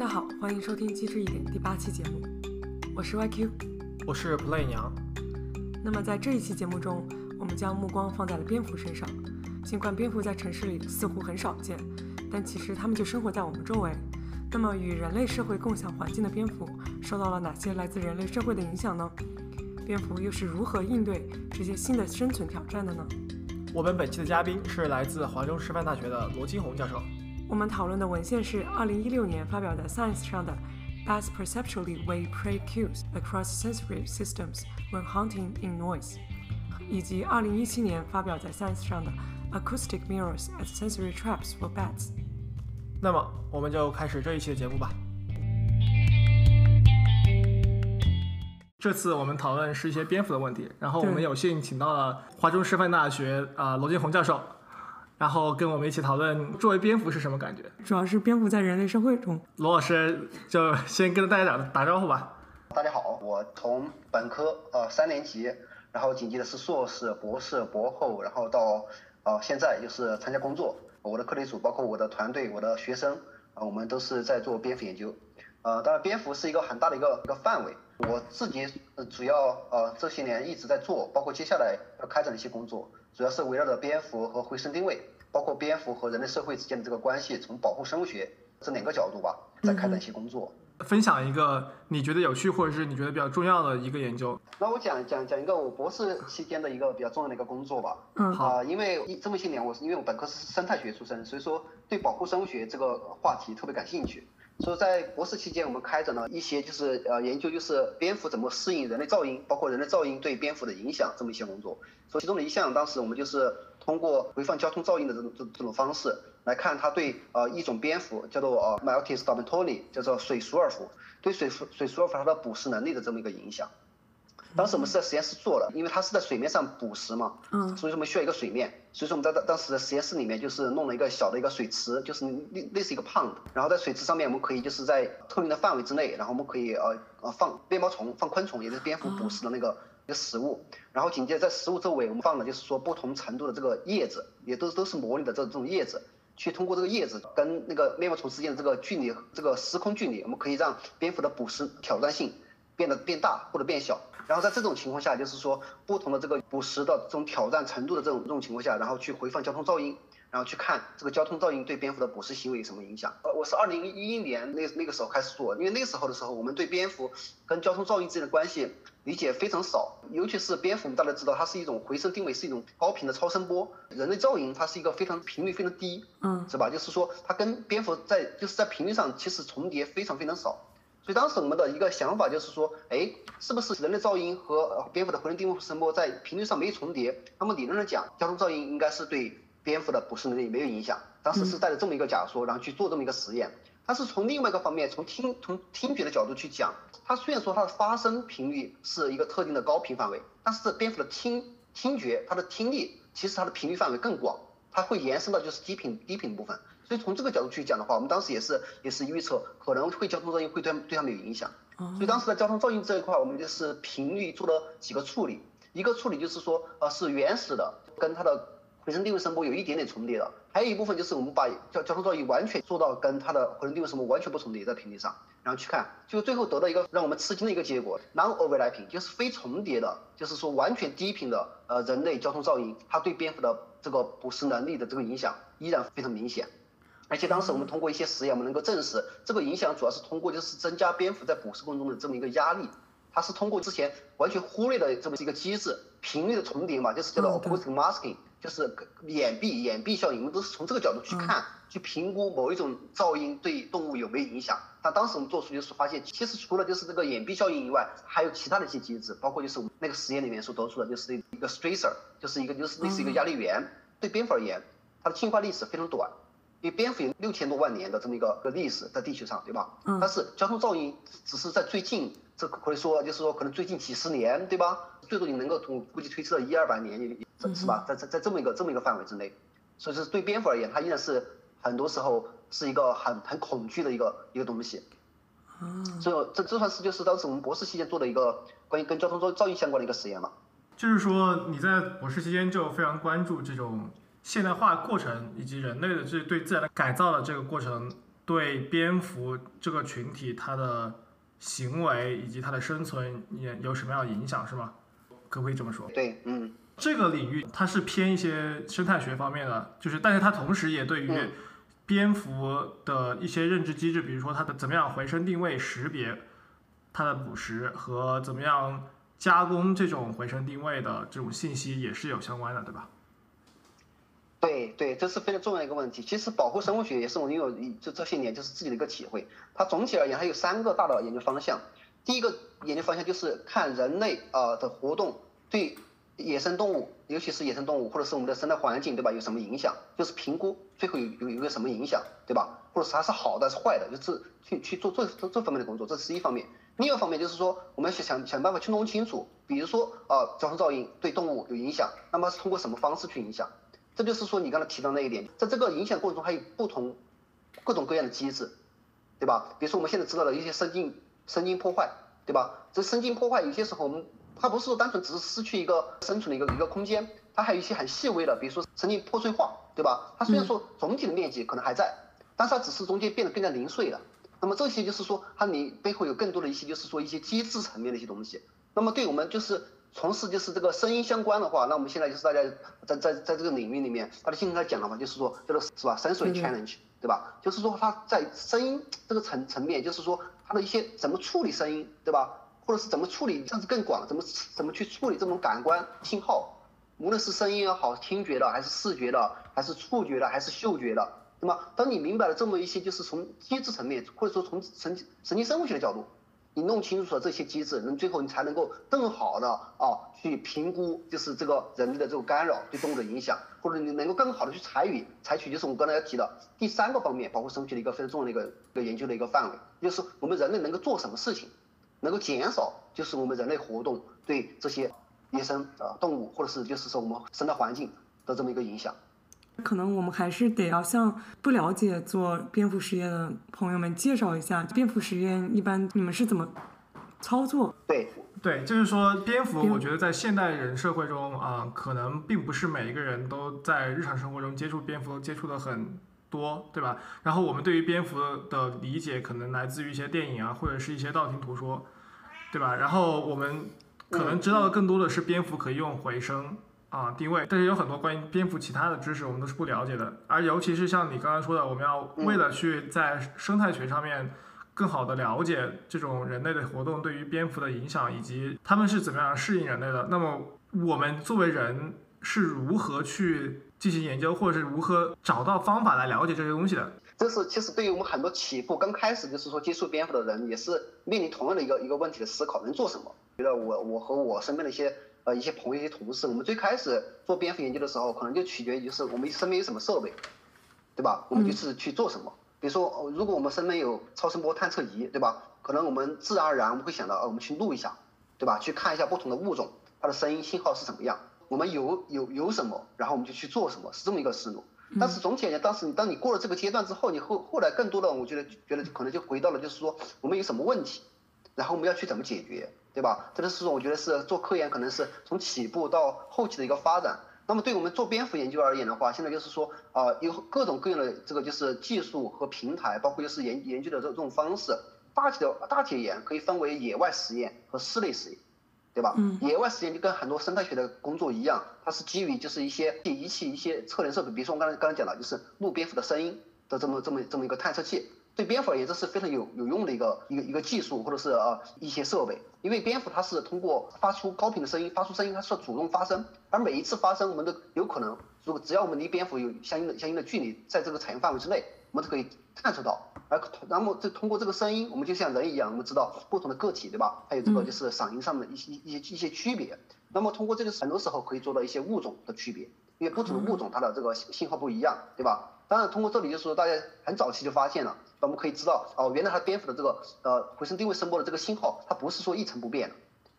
家好，欢迎收听《机智一点》第八期节目，我是 YQ，我是 Play 娘。那么在这一期节目中，我们将目光放在了蝙蝠身上。尽管蝙蝠在城市里似乎很少见，但其实它们就生活在我们周围。那么与人类社会共享环境的蝙蝠，受到了哪些来自人类社会的影响呢？蝙蝠又是如何应对这些新的生存挑战的呢？我们本期的嘉宾是来自华中师范大学的罗金红教授。我们讨论的文献是2016年发表在 Science 上的《“Bats perceptually we prey cues across sensory systems when hunting in noise》，以及2017年发表在 Science 上的《Acoustic mirrors as sensory traps for bats》。那么，我们就开始这一期的节目吧。这次我们讨论是一些蝙蝠的问题，然后我们有幸请到了华中师范大学啊罗金红教授。然后跟我们一起讨论作为蝙蝠是什么感觉。主要是蝙蝠在人类社会中。罗老师就先跟大家打打招呼吧。大家好，我从本科呃三年级，然后紧接着是硕士、博士、博后，然后到呃现在就是参加工作。我的课题组包括我的团队、我的学生啊，我们都是在做蝙蝠研究。呃，当然蝙蝠是一个很大的一个一个范围。我自己主要呃这些年一直在做，包括接下来要开展的一些工作。主要是围绕着蝙蝠和回声定位，包括蝙蝠和人类社会之间的这个关系，从保护生物学这两个角度吧，在开展一些工作。分享一个你觉得有趣或者是你觉得比较重要的一个研究。那我讲讲讲一个我博士期间的一个比较重要的一个工作吧。嗯，好。因为这么些年，我是因为我本科是生态学出身，所以说对保护生物学这个话题特别感兴趣。所以在博士期间，我们开展了一些就是呃研究，就是蝙蝠怎么适应人类噪音，包括人类噪音对蝙蝠的影响这么一些工作。所以其中的一项，当时我们就是通过回放交通噪音的这种这这种方式来看它对呃一种蝙蝠叫做呃 m a l t i s d o m i n t o n i 叫做水鼠耳蝠，对水鼠水鼠耳蝠它的捕食能力的这么一个影响。当时我们是在实验室做的，因为它是在水面上捕食嘛，嗯，所以说我们需要一个水面，所以说我们在当当时的实验室里面就是弄了一个小的一个水池，就是类类似一个 pond，然后在水池上面我们可以就是在透明的范围之内，然后我们可以呃呃放鞭毛虫、放昆虫，也就是蝙蝠捕食的那个一个食物，然后紧接着在食物周围我们放的就是说不同程度的这个叶子，也都都是模拟的这这种叶子，去通过这个叶子跟那个面包虫之间的这个距离，这个时空距离，我们可以让蝙蝠的捕食挑战性变得变大或者变小。然后在这种情况下，就是说不同的这个捕食的这种挑战程度的这种这种情况下，然后去回放交通噪音，然后去看这个交通噪音对蝙蝠的捕食行为有什么影响。呃，我是二零一一年那那个时候开始做，因为那时候的时候，我们对蝙蝠跟交通噪音之间的关系理解非常少，尤其是蝙蝠，我们大家知道它是一种回声定位，是一种高频的超声波，人类噪音它是一个非常频率非常低，嗯，是吧？就是说它跟蝙蝠在就是在频率上其实重叠非常非常少。所以当时我们的一个想法就是说，哎，是不是人类噪音和蝙蝠的回声定位声波在频率上没有重叠？那么理论上讲，交通噪音应该是对蝙蝠的捕食能力没有影响。当时是带着这么一个假说，然后去做这么一个实验。但是从另外一个方面，从听从听觉的角度去讲，它虽然说它的发声频率是一个特定的高频范围，但是蝙蝠的听听觉，它的听力其实它的频率范围更广，它会延伸到就是低频低频部分。所以从这个角度去讲的话，我们当时也是也是预测可能会交通噪音会对对他们有影响。所以当时在交通噪音这一块，我们就是频率做了几个处理。一个处理就是说，呃，是原始的，跟它的回声定位声波有一点点重叠的；还有一部分就是我们把交交通噪音完全做到跟它的回声定位声波完全不重叠在频率上，然后去看，就最后得到一个让我们吃惊的一个结果：non-overlapping，就是非重叠的，就是说完全低频的呃人类交通噪音，它对蝙蝠的这个捕食能力的这个影响依然非常明显。而且当时我们通过一些实验，我们能够证实，这个影响主要是通过就是增加蝙蝠在捕食过程中的这么一个压力，它是通过之前完全忽略的这么一个机制，频率的重叠嘛，就是叫做 acoustic masking，就是掩蔽掩蔽效应，我们都是从这个角度去看，去评估某一种噪音对动物有没有影响。但当时我们做出就是发现，其实除了就是这个掩蔽效应以外，还有其他的一些机制，包括就是我们那个实验里面所得出的，就是一个 stressor，就是一个就是类似一个压力源，对蝙蝠而言，它的进化历史非常短。因为蝙蝠有六千多万年的这么一个个历史在地球上，对吧？嗯。但是交通噪音只是在最近，这可以说就是说可能最近几十年，对吧？最多你能够从估计推测到一二百年，是吧？在在在这么一个这么一个范围之内，所以说对蝙蝠而言，它依然是很多时候是一个很很恐惧的一个一个东西。嗯。所以这这算是就是当时我们博士期间做的一个关于跟交通噪噪音相关的一个实验嘛。就是说你在博士期间就非常关注这种。现代化过程以及人类的这对自然的改造的这个过程，对蝙蝠这个群体它的行为以及它的生存也有什么样的影响，是吗？可不可以这么说？对，嗯，这个领域它是偏一些生态学方面的，就是但是它同时也对于蝙蝠的一些认知机制，比如说它的怎么样回声定位识别，它的捕食和怎么样加工这种回声定位的这种信息也是有相关的，对吧？对对，这是非常重要的一个问题。其实保护生物学也是我拥有就这些年就是自己的一个体会。它总体而言，它有三个大的研究方向。第一个研究方向就是看人类啊的活动对野生动物，尤其是野生动物或者是我们的生态环境，对吧？有什么影响？就是评估最后有有有个什么影响，对吧？或者是它是好的还是坏的，就是去去做这这这方面的工作，这是一方面。另一方面就是说，我们要想想办法去弄清楚，比如说啊，交通噪音对动物有影响，那么是通过什么方式去影响？这就是说，你刚才提到那一点，在这个影响过程中，还有不同各种各样的机制，对吧？比如说我们现在知道的一些神经神经破坏，对吧？这神经破坏有些时候，我们它不是说单纯只是失去一个生存的一个一个空间，它还有一些很细微的，比如说神经破碎化，对吧？它虽然说总体的面积可能还在，但是它只是中间变得更加零碎了。那么这些就是说，它你背后有更多的一些就是说一些机制层面的一些东西。那么对我们就是。从事就是这个声音相关的话，那我们现在就是大家在在在这个领域里面，他的经常讲了嘛，就是说叫做是吧，sensory challenge，对吧？就是说他在声音这个层层面，就是说他的一些怎么处理声音，对吧？或者是怎么处理，甚至更广，怎么怎么去处理这种感官信号，无论是声音也好，听觉的，还是视觉的，还是触觉的，还是嗅觉的，那么当你明白了这么一些，就是从机制层面，或者说从神神经生物学的角度。你弄清楚了这些机制，那最后你才能够更好的啊去评估，就是这个人类的这种干扰对动物的影响，或者你能够更好的去采取采取，就是我刚才要提的第三个方面，保护生物的一个非常重要的一个一个研究的一个范围，就是我们人类能够做什么事情，能够减少就是我们人类活动对这些野生呃动物或者是就是说我们生态环境的这么一个影响。可能我们还是得要向不了解做蝙蝠实验的朋友们介绍一下，蝙蝠实验一般你们是怎么操作？对对，就是说蝙蝠，我觉得在现代人社会中啊，可能并不是每一个人都在日常生活中接触蝙蝠接触的很多，对吧？然后我们对于蝙蝠的理解可能来自于一些电影啊，或者是一些道听途说，对吧？然后我们可能知道的更多的是蝙蝠可以用回声。啊，定位，但是有很多关于蝙蝠其他的知识我们都是不了解的，而尤其是像你刚刚说的，我们要为了去在生态学上面更好的了解这种人类的活动对于蝙蝠的影响，以及他们是怎么样适应人类的，那么我们作为人是如何去进行研究，或者是如何找到方法来了解这些东西的？这是其实对于我们很多起步刚开始就是说接触蝙蝠的人，也是面临同样的一个一个问题的思考，能做什么？觉得我我和我身边的一些。呃，一些朋友、一些同事，我们最开始做蝙蝠研究的时候，可能就取决于就是我们身边有什么设备，对吧？我们就是去做什么。比如说，如果我们身边有超声波探测仪，对吧？可能我们自然而然我们会想到，呃，我们去录一下，对吧？去看一下不同的物种，它的声音信号是怎么样。我们有有有什么，然后我们就去做什么，是这么一个思路。但是总体而言，当时你当你过了这个阶段之后，你后后来更多的，我觉得觉得可能就回到了就是说，我们有什么问题，然后我们要去怎么解决。对吧？这个是我觉得是做科研，可能是从起步到后期的一个发展。那么对我们做蝙蝠研究而言的话，现在就是说啊，有各种各样的这个就是技术和平台，包括就是研研究的这这种方式。大体的大体而言，可以分为野外实验和室内实验，对吧？嗯。野外实验就跟很多生态学的工作一样，它是基于就是一些仪器、一些测量设备，比如说我刚才刚才讲的，就是录蝙蝠的声音的这么这么这么一个探测器。对蝙蝠而言，这是非常有有用的一个一个一个技术，或者是呃一些设备。因为蝙蝠它是通过发出高频的声音，发出声音它是主动发声，而每一次发声，我们都有可能，如果只要我们离蝙蝠有相应的相应的距离，在这个采样范围之内，我们都可以探测到。而那么这通过这个声音，我们就像人一样，我们知道不同的个体，对吧？还有这个就是嗓音上的一些一些一些区别。那么通过这个很多时候可以做到一些物种的区别，因为不同的物种它的这个信号不一样，对吧？当然通过这里就是说大家很早期就发现了。我们可以知道，哦，原来它蝙蝠的这个呃回声定位声波的这个信号，它不是说一成不变的，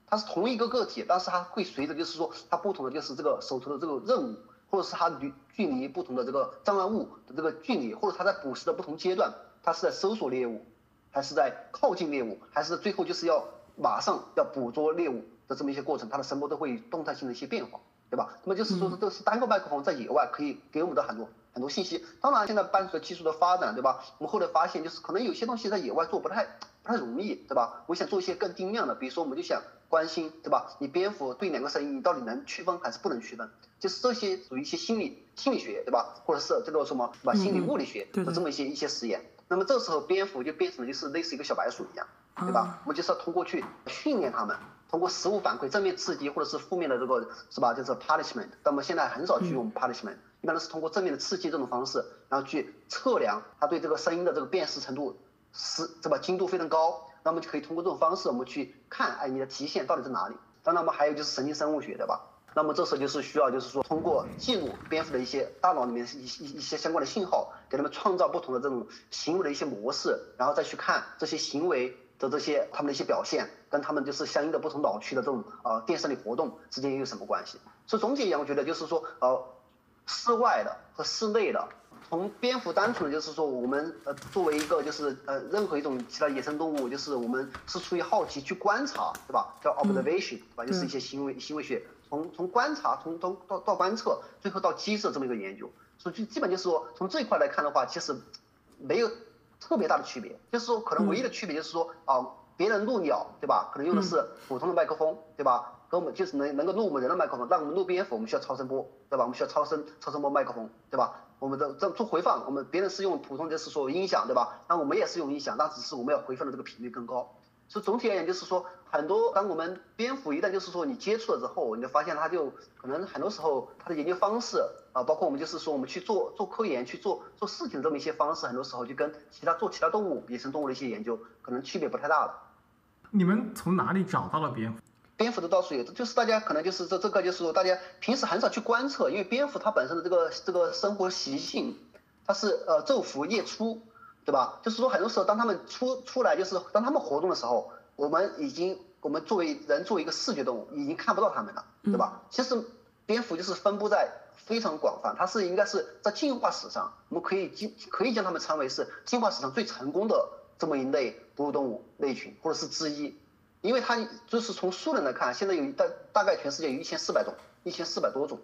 它是同一个个体，但是它会随着就是说它不同的就是这个手头的这个任务，或者是它离距离不同的这个障碍物的这个距离，或者它在捕食的不同阶段，它是在搜索猎物，还是在靠近猎物，还是最后就是要马上要捕捉猎物的这么一些过程，它的声波都会动态性的一些变化，对吧？那么就是说，这是单个麦克风在野外可以给我们的很多很多信息。当然，现在伴随着技术的发展，对吧？我们后来发现，就是可能有些东西在野外做不太不太容易，对吧？我想做一些更精亮的，比如说，我们就想关心，对吧？你蝙蝠对两个声音，你到底能区分还是不能区分？就是这些属于一些心理心理学，对吧？或者是这个什么，对吧？心理物理学的这么一些一些实验。那么这时候，蝙蝠就变成了就是类似一个小白鼠一样，对吧？我们就是要通过去训练它们。通过食物反馈，正面刺激或者是负面的这个是吧？就是 punishment。但我们现在很少去用 punishment，一般都是通过正面的刺激这种方式，然后去测量它对这个声音的这个辨识程度是是吧？精度非常高。那么就可以通过这种方式，我们去看，哎，你的极限到底在哪里？当然，我们还有就是神经生物学，对吧？那么这时候就是需要就是说通过记录蝙蝠的一些大脑里面一一一些相关的信号，给他们创造不同的这种行为的一些模式，然后再去看这些行为。的这些他们的一些表现，跟他们就是相应的不同脑区的这种呃电生理活动之间又有什么关系？所以总体而言，我觉得就是说呃，室外的和室内的，从蝙蝠单纯的就是说我们呃作为一个就是呃任何一种其他野生动物，就是我们是出于好奇去观察，对吧？叫 observation，对吧？就是一些行为行为学，从从观察，从从到到观测，最后到机制这么一个研究，所以就基本就是说从这一块来看的话，其实没有。特别大的区别，就是说可能唯一的区别就是说啊，别人录鸟，对吧？可能用的是普通的麦克风，对吧？跟我们就是能能够录我们人的麦克风，那我们录蝙蝠，我们需要超声波，对吧？我们需要超声超声波麦克风，对吧？我们的这做回放，我们别人是用普通的是说音响，对吧？那我们也是用音响，那只是我们要回放的这个频率更高。所以总体而言，就是说，很多当我们蝙蝠一旦就是说你接触了之后，你就发现它就可能很多时候它的研究方式啊，包括我们就是说我们去做做科研、去做做事情的这么一些方式，很多时候就跟其他做其他动物、野生动物的一些研究可能区别不太大了。你们从哪里找到了蝙蝠？蝙蝠的到处有，就是大家可能就是这这个就是说大家平时很少去观测，因为蝙蝠它本身的这个这个生活习性，它是呃昼伏夜出。对吧？就是说，很多时候，当它们出出来，就是当它们活动的时候，我们已经，我们作为人，作为一个视觉动物，已经看不到它们了，对吧？其实，蝙蝠就是分布在非常广泛，它是应该是在进化史上，我们可以进可以将它们称为是进化史上最成功的这么一类哺乳动物类群，或者是之一，因为它就是从数量来看，现在有大大概全世界有一千四百种，一千四百多种，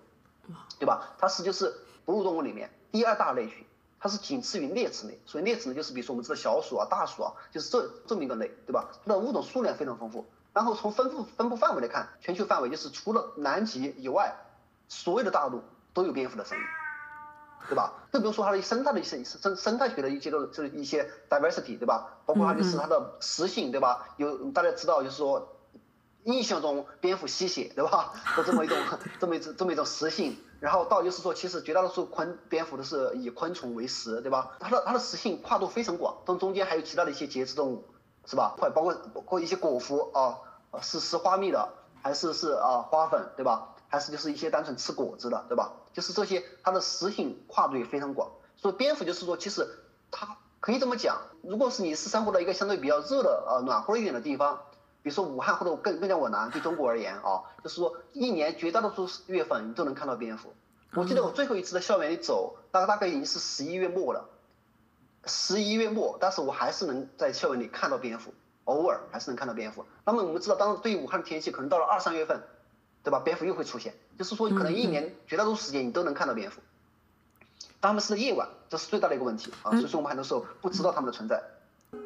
对吧？它是就是哺乳动物里面第二大类群。它是仅次于啮齿类，所以啮齿类就是比如说我们知道小鼠啊、大鼠啊，就是这这么一个类，对吧？它的物种数量非常丰富。然后从分布分布范围来看，全球范围就是除了南极以外，所有的大陆都有蝙蝠的声音，对吧？更不用说它的生态的一些生生态学的一些个这一些 diversity，对吧？包括它就是它的食性，对吧？有大家知道就是说，印象中蝙蝠吸血，对吧？的这么一种 这么一种这么一种食性。然后到就是说，其实绝大多数昆蝙蝠都是以昆虫为食，对吧？它的它的食性跨度非常广，中中间还有其他的一些节肢动物，是吧？或包括包括一些果蝠啊，是吃花蜜的，还是是啊花粉，对吧？还是就是一些单纯吃果子的，对吧？就是这些它的食性跨度也非常广。所以蝙蝠就是说，其实它可以这么讲，如果是你是生活在一个相对比较热的呃暖和一点的地方。比如说武汉或者更更加往南，对中国而言啊，就是说一年绝大多数月份你都能看到蝙蝠。我记得我最后一次在校园里走，大概大概已经是十一月末了，十一月末，但是我还是能在校园里看到蝙蝠，偶尔还是能看到蝙蝠。那么我们知道，当对于武汉的天气，可能到了二三月份，对吧？蝙蝠又会出现，就是说可能一年绝大多数时间你都能看到蝙蝠。当他们是在夜晚，这是最大的一个问题啊，所以说我们很多时候不知道它们的存在。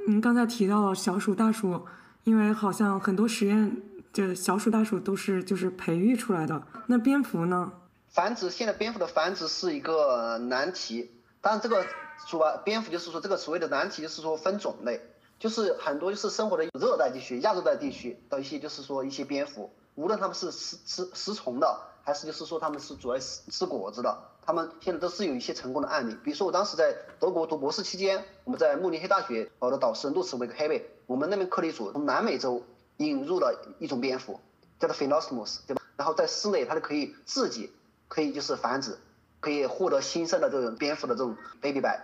您刚才提到了小鼠、大鼠。因为好像很多实验，这小鼠、大鼠都是就是培育出来的。那蝙蝠呢？繁殖现在蝙蝠的繁殖是一个难题。当然，这个说吧，蝙蝠就是说这个所谓的难题，就是说分种类，就是很多就是生活的热带地区、亚热带地区的一些就是说一些蝙蝠，无论他们是食吃食虫的，还是就是说他们是主要吃吃果子的，他们现在都是有一些成功的案例。比如说我当时在德国读博士期间，我们在慕尼黑大学，我的导师路茨维克黑贝。我们那边颗粒组从南美洲引入了一种蝙蝠，叫做 Philosmus，对吧？然后在室内它就可以自己可以就是繁殖，可以获得新生的这种蝙蝠的这种 baby by，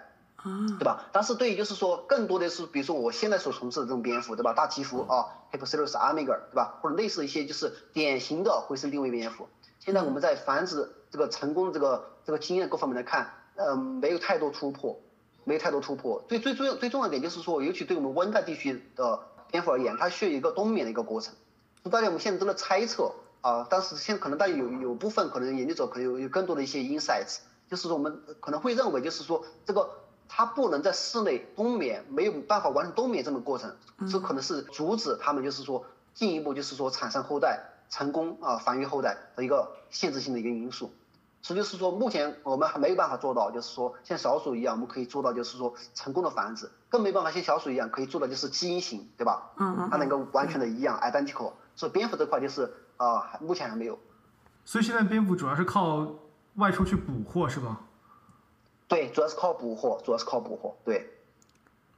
对吧？但是对于就是说更多的是，比如说我现在所从事的这种蝙蝠，对吧？大吉蝠啊 h i p s i r u s armiger，对吧？或者类似一些就是典型的回声定位蝙蝠。现在我们在繁殖这个成功的这个这个经验各方面来看，呃，没有太多突破。没有太多突破，最最重要最重要的点就是说，尤其对我们温带地区的蝙蝠而言，它需要一个冬眠的一个过程。大家我们现在都在猜测啊，但是现在可能大家有有部分可能研究者可能有有更多的一些 insights，就是说我们可能会认为，就是说这个它不能在室内冬眠，没有办法完成冬眠这么过程，这可能是阻止它们就是说进一步就是说产生后代、成功啊繁育后代的一个限制性的一个因素。所以就是说，目前我们还没有办法做到，就是说像小鼠一样，我们可以做到就是说成功的繁殖，更没办法像小鼠一样可以做到就是基因型，对吧？嗯嗯。它能够完全的一样，identical。所以蝙蝠这块就是啊，目前还没有。所以现在蝙蝠主要是靠外出去捕获，是吗？对，主要是靠捕获，主要是靠捕获。对。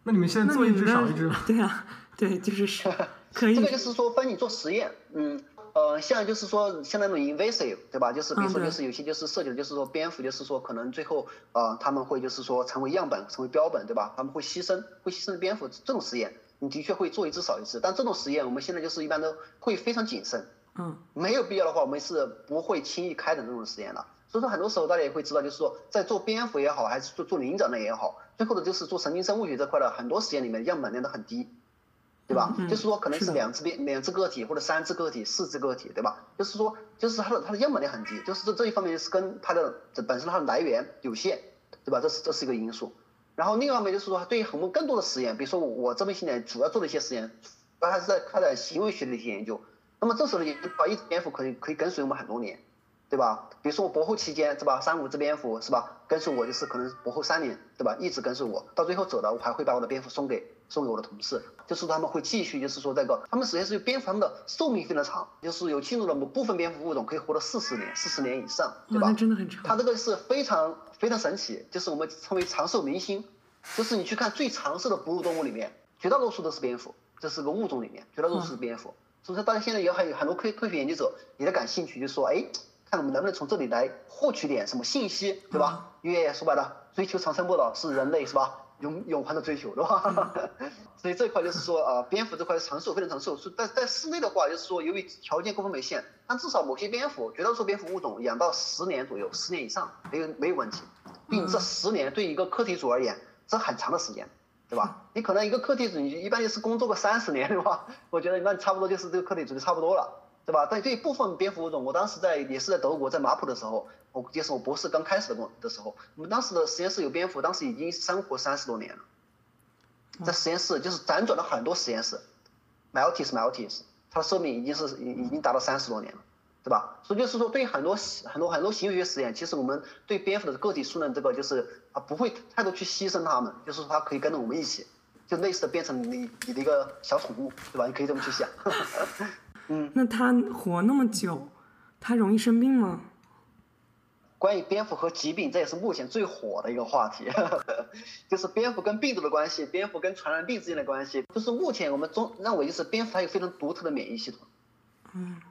那你们现在做一只少一只吗？对啊，对，就是 可以。这个就是说分你做实验，嗯。呃，像就是说像那种 invasive，对吧？就是比如说就是有些就是涉及的就是说蝙蝠，就是说可能最后呃他们会就是说成为样本，成为标本，对吧？他们会牺牲，会牺牲蝙蝠这种实验，你的确会做一只少一只，但这种实验我们现在就是一般都会非常谨慎，嗯，没有必要的话我们是不会轻易开展这种实验的。所以说很多时候大家也会知道，就是说在做蝙蝠也好，还是做做灵长类也好，最后的就是做神经生物学这块的很多实验里面样本量都很低。对吧？就是说可能是两只边两只个体或者三只个体四只个体，对吧？就是说就是它的它的样本量很低，就是这这一方面是跟它的这本身它的来源有限，对吧？这是这是一个因素。然后另一方面就是说对于很多更多的实验，比如说我这边现在主要做的一些实验，还是在开展行为学的一些研究。那么这时候呢，把一只蝙蝠可以可以跟随我们很多年，对吧？比如说我博后期间是吧，三五只蝙蝠是吧，跟随我就是可能博后三年，对吧？一直跟随我，到最后走了，我还会把我的蝙蝠送给。送给我的同事，就是他们会继续，就是说这个，他们实际上是蝙蝠，他们的寿命非常长，就是有进入了某部分蝙蝠物种可以活到四十年，四十年以上，对吧？那真的很长。它这个是非常非常神奇，就是我们称为长寿明星，就是你去看最长寿的哺乳动物里面，绝大多数都是蝙蝠，这是个物种里面绝大多数是蝙蝠。所以说，大家现在也还有很多科科学研究者也在感兴趣，就说，哎，看我们能不能从这里来获取点什么信息，对吧？因为说白了，追求长生不老是人类，是吧？永 永恒的追求，对吧？所以这块就是说，呃，蝙蝠这块长寿非常长寿。是在在室内的话，就是说由于条件各方面有限，但至少某些蝙蝠，绝大多数蝙蝠物种养到十年左右，十年以上没有没有问题。毕竟这十年对一个课题组而言，这很长的时间，对吧？你可能一个课题组，你一般就是工作个三十年，对吧？我觉得那差不多就是这个课题组就差不多了。对吧？但对部分蝙蝠物种，我当时在也是在德国，在马普的时候，我就是我博士刚开始的工的时候，我们当时的实验室有蝙蝠，当时已经生活三十多年了，在实验室就是辗转了很多实验室，Maltese Maltese，它的寿命已经是已已经达到三十多年了，对吧？所以就是说，对很多很多很多行为学实验，其实我们对蝙蝠的个体数量这个就是啊不会太多去牺牲它们，就是说它可以跟着我们一起，就类似的变成你你的一个小宠物，对吧？你可以这么去想。嗯，那它活那么久，它容易生病吗？关于蝙蝠和疾病，这也是目前最火的一个话题，就是蝙蝠跟病毒的关系，蝙蝠跟传染病之间的关系。就是目前我们中认为，就是蝙蝠它有非常独特的免疫系统。嗯，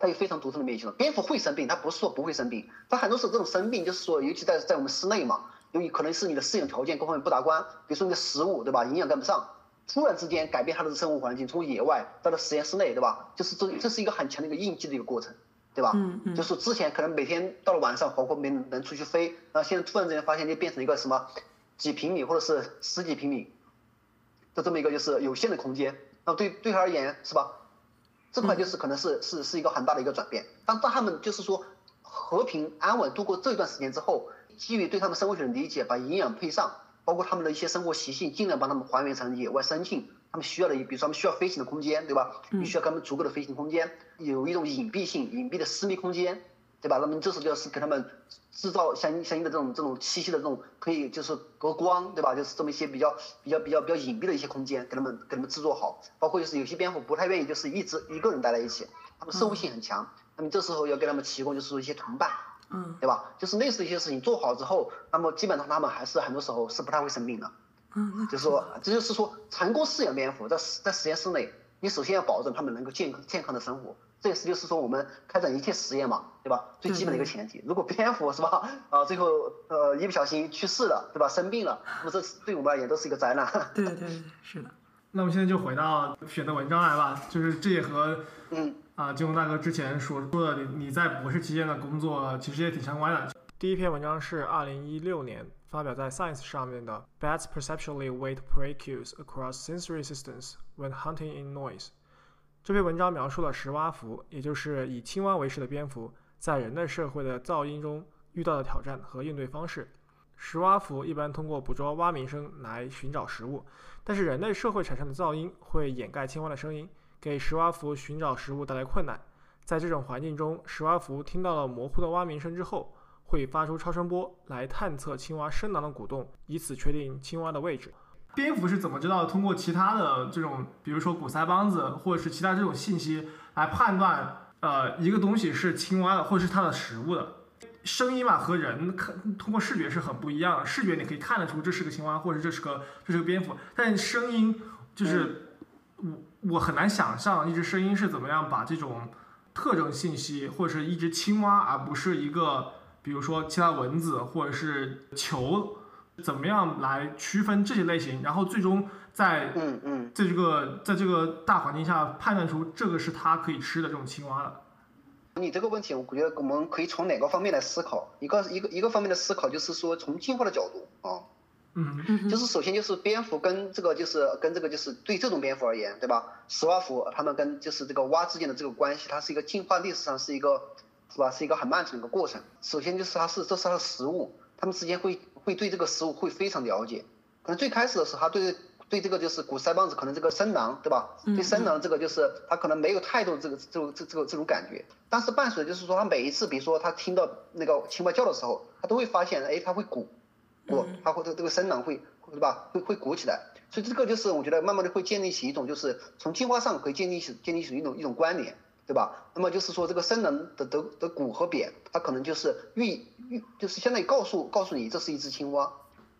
它有非常独特的免疫系统。蝙蝠会生病，它不是说不会生病，它很多时候这种生病就是说，尤其在在我们室内嘛，由于可能是你的饲养条件各方面不达观，比如说你的食物对吧，营养跟不上。突然之间改变他的生活环境，从野外到了实验室内，对吧？就是这这是一个很强的一个应激的一个过程，对吧？嗯嗯。就是之前可能每天到了晚上，包括没能出去飞，然后现在突然之间发现就变成一个什么几平米或者是十几平米的这么一个就是有限的空间，那对对他而言是吧？这块就是可能是是是一个很大的一个转变。当当他们就是说和平安稳度过这段时间之后，基于对他们生物学的理解，把营养配上。包括他们的一些生活习性，尽量帮他们还原成野外生境。他们需要的，比如说他们需要飞行的空间，对吧？你需要给他们足够的飞行空间，有一种隐蔽性、隐蔽的私密空间，对吧？那么这时候就是给他们制造相应相应的这种这种栖息的这种可以就是隔光，对吧？就是这么一些比较比较比较比较隐蔽的一些空间，给他们给他们制作好。包括就是有些蝙蝠不太愿意就是一直一个人待在一起，他们生物性很强。那么这时候要给他们提供就是说一些同伴。嗯，对吧？就是类似一些事情做好之后，那么基本上他们还是很多时候是不太会生病的。嗯，就是说，这就是说，成功饲养蝙蝠在在实验室内，你首先要保证他们能够健康健康的生活，这也是就是说我们开展一切实验嘛，对吧？最基本的一个前提。如果蝙蝠是吧，啊，最后呃一不小心去世了，对吧？生病了，那么这对我们而言都是一个灾难。对对对，是的。那我们现在就回到选的文章来吧，就是这也和嗯。啊，金龙大哥之前所说的，你你在博士期间的工作其实也挺相关的。第一篇文章是二零一六年发表在 Science 上面的，Bats perceptually wait prey cues across sensory systems when hunting in noise。这篇文章描述了石蛙蝠，也就是以青蛙为食的蝙蝠，在人类社会的噪音中遇到的挑战和应对方式。食蛙蝠一般通过捕捉蛙鸣声来寻找食物，但是人类社会产生的噪音会掩盖青蛙的声音，给石蛙蝠寻找食物带来困难。在这种环境中，石蛙蝠听到了模糊的蛙鸣声之后，会发出超声波来探测青蛙声囊的鼓动，以此确定青蛙的位置。蝙蝠是怎么知道通过其他的这种，比如说鼓腮帮子或者是其他这种信息来判断，呃，一个东西是青蛙的或者是它的食物的？声音嘛和人看通过视觉是很不一样的，视觉你可以看得出这是个青蛙或者这是个这是个蝙蝠，但声音就是我我很难想象一只声音是怎么样把这种特征信息或者是一只青蛙而不是一个比如说其他蚊子或者是球。怎么样来区分这些类型，然后最终在嗯嗯，在这个在这个大环境下判断出这个是它可以吃的这种青蛙的。你这个问题，我觉得我们可以从哪个方面来思考？一个一个一个方面的思考就是说，从进化的角度啊，嗯，就是首先就是蝙蝠跟这个就是跟这个就是对这种蝙蝠而言，对吧？石蛙蝠它们跟就是这个蛙之间的这个关系，它是一个进化历史上是一个是吧？是一个很漫长的一个过程。首先就是它是这是它的食物，它们之间会。会对这个食物会非常了解，可能最开始的时候，它对对这个就是鼓腮帮子，可能这个声囊，对吧？对声囊这个就是它可能没有太多这个这种这这个这种感觉，但是伴随就是说它每一次，比如说它听到那个青蛙叫的时候，它都会发现，哎，它会鼓，鼓，他会这这个声囊会，对吧？会会鼓起来，所以这个就是我觉得慢慢的会建立起一种就是从进化上可以建立起建立起一种一种关联。对吧？那么就是说，这个声囊的的的鼓和扁，它可能就是预预，就是相当于告诉告诉你，这是一只青蛙。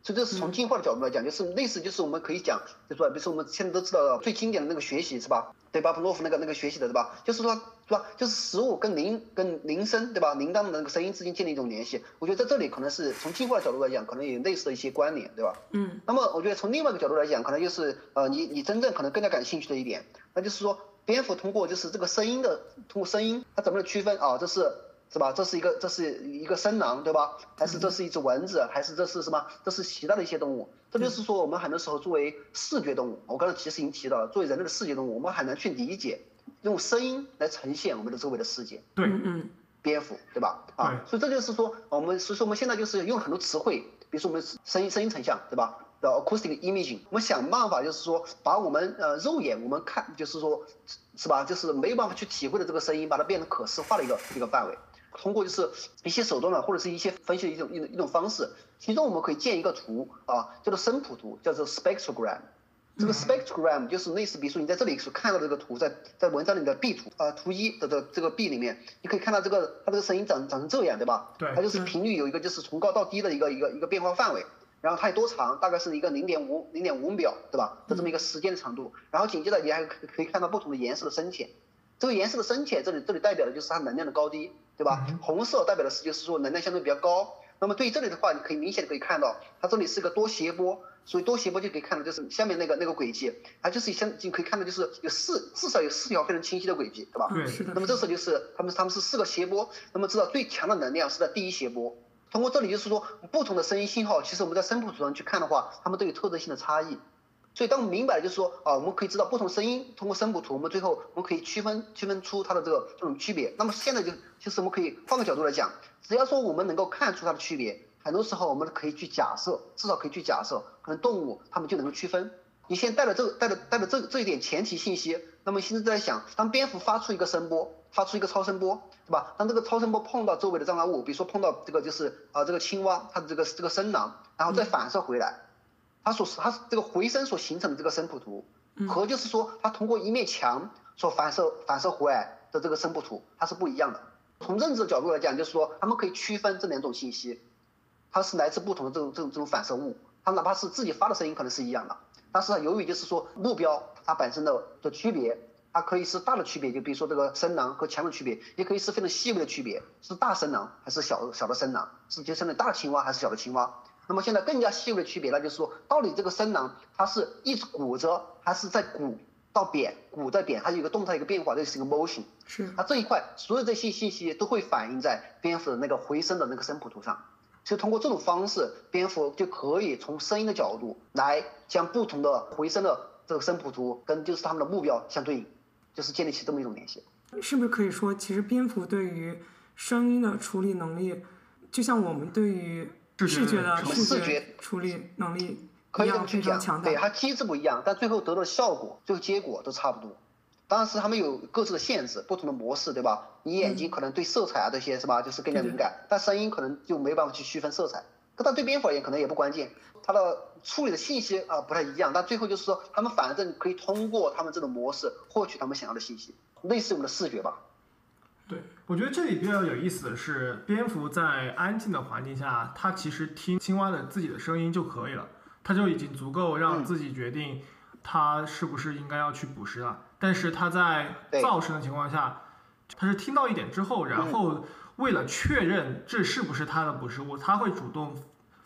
所以这是从进化的角度来讲，就是类似，就是我们可以讲，就说，比如说我们现在都知道最经典的那个学习是吧？对巴甫洛夫那个那个学习的对吧？就是说是吧？就是食物跟铃跟铃声对吧？铃铛的那个声音之间建立一种联系。我觉得在这里可能是从进化的角度来讲，可能有类似的一些关联，对吧？嗯。那么我觉得从另外一个角度来讲，可能就是呃，你你真正可能更加感兴趣的一点，那就是说。蝙蝠通过就是这个声音的，通过声音，它怎么来区分啊？这是是吧？这是一个，这是一个声囊，对吧？还是这是一只蚊子？还是这是什么？这是其他的一些动物。这就是说，我们很多时候作为视觉动物，我刚才其实已经提到了，作为人类的视觉动物，我们很难去理解用声音来呈现我们的周围的世界。对，嗯，蝙蝠，对吧？啊，所以这就是说，我们所以说我们现在就是用很多词汇，比如说我们声音声音成像，对吧？的 acoustic imaging，我们想办法就是说，把我们呃肉眼我们看就是说，是吧？就是没有办法去体会的这个声音，把它变成可视化的一个一个范围。通过就是一些手段呢，或者是一些分析的一种一种一种方式。其中我们可以建一个图啊，叫做声谱图，叫做 spectrogram。这个 spectrogram 就是类似，比如说你在这里所看到的这个图，在在文章里的 B 图啊，图一的这这个 B 里面，你可以看到这个它这个声音长长成这样，对吧？对。它就是频率有一个就是从高到低的一个一个一个变化范围。然后它有多长？大概是一个零点五零点五秒，对吧？的这么一个时间的长度。然后紧接着你还可可以看到不同的颜色的深浅。这个颜色的深浅，这里这里代表的就是它能量的高低，对吧？红色代表的是就是说能量相对比较高。那么对于这里的话，你可以明显的可以看到，它这里是个多斜波，所以多斜波就可以看到就是下面那个那个轨迹，它就是相你可以看到就是有四至少有四条非常清晰的轨迹，对吧？对，是的。那么这时候就是他们他们是四个斜波，那么知道最强的能量是在第一斜波。通过这里就是说，不同的声音信号，其实我们在声谱图上去看的话，它们都有特征性的差异。所以当我们明白了，就是说啊，我们可以知道不同声音，通过声谱图，我们最后我们可以区分区分出它的这个这种区别。那么现在就其实我们可以换个角度来讲，只要说我们能够看出它的区别，很多时候我们可以去假设，至少可以去假设，可能动物它们就能够区分。你先带了这带了带了这这一点前提信息，那么现在在想，当蝙蝠发出一个声波，发出一个超声波。对吧？当这个超声波碰到周围的障碍物，比如说碰到这个就是啊这个青蛙它的这个这个声囊，然后再反射回来，它所它这个回声所形成的这个声谱图，和就是说它通过一面墙所反射反射回来的这个声谱图，它是不一样的。从认知的角度来讲，就是说他们可以区分这两种信息，它是来自不同的这种这种这种反射物，它哪怕是自己发的声音可能是一样的，但是由于就是说目标它本身的的区别。它可以是大的区别，就比如说这个声囊和墙的区别，也可以是非常细微的区别，是大声囊还是小小的声囊，是就相当于大青蛙还是小的青蛙。那么现在更加细微的区别，那就是说到底这个声囊它是一直鼓着，还是在鼓到扁，鼓在扁，它有一个动态一个变化，这是一个 motion。是。它这一块所有这些信息都会反映在蝙蝠的那个回声的那个声谱图上，所以通过这种方式，蝙蝠就可以从声音的角度来将不同的回声的这个声谱图跟就是他们的目标相对应。就是建立起这么一种联系，是不是可以说，其实蝙蝠对于声音的处理能力，就像我们对于视视觉的什么视视觉处理能力可以这么去讲强，大对，。它机制不一样，但最后得到的效果，最后结果都差不多。当然是他们有各自的限制，不同的模式，对吧？你眼睛可能对色彩啊这些是吧，就是更加敏感，但声音可能就没办法去区分色彩。但对蝙蝠而言可能也不关键，它的处理的信息啊、不太一样，但最后就是说他们反正可以通过他们这种模式获取他们想要的信息，类似于我们的视觉吧。对，我觉得这里比较有意思的是，蝙蝠在安静的环境下，它其实听青蛙的自己的声音就可以了，它就已经足够让嗯。自己决定它是不是应该要去捕食了。但是它在噪声的情况下，它是听到一点之后，然后为了确认这是不是它的捕食物，它会主动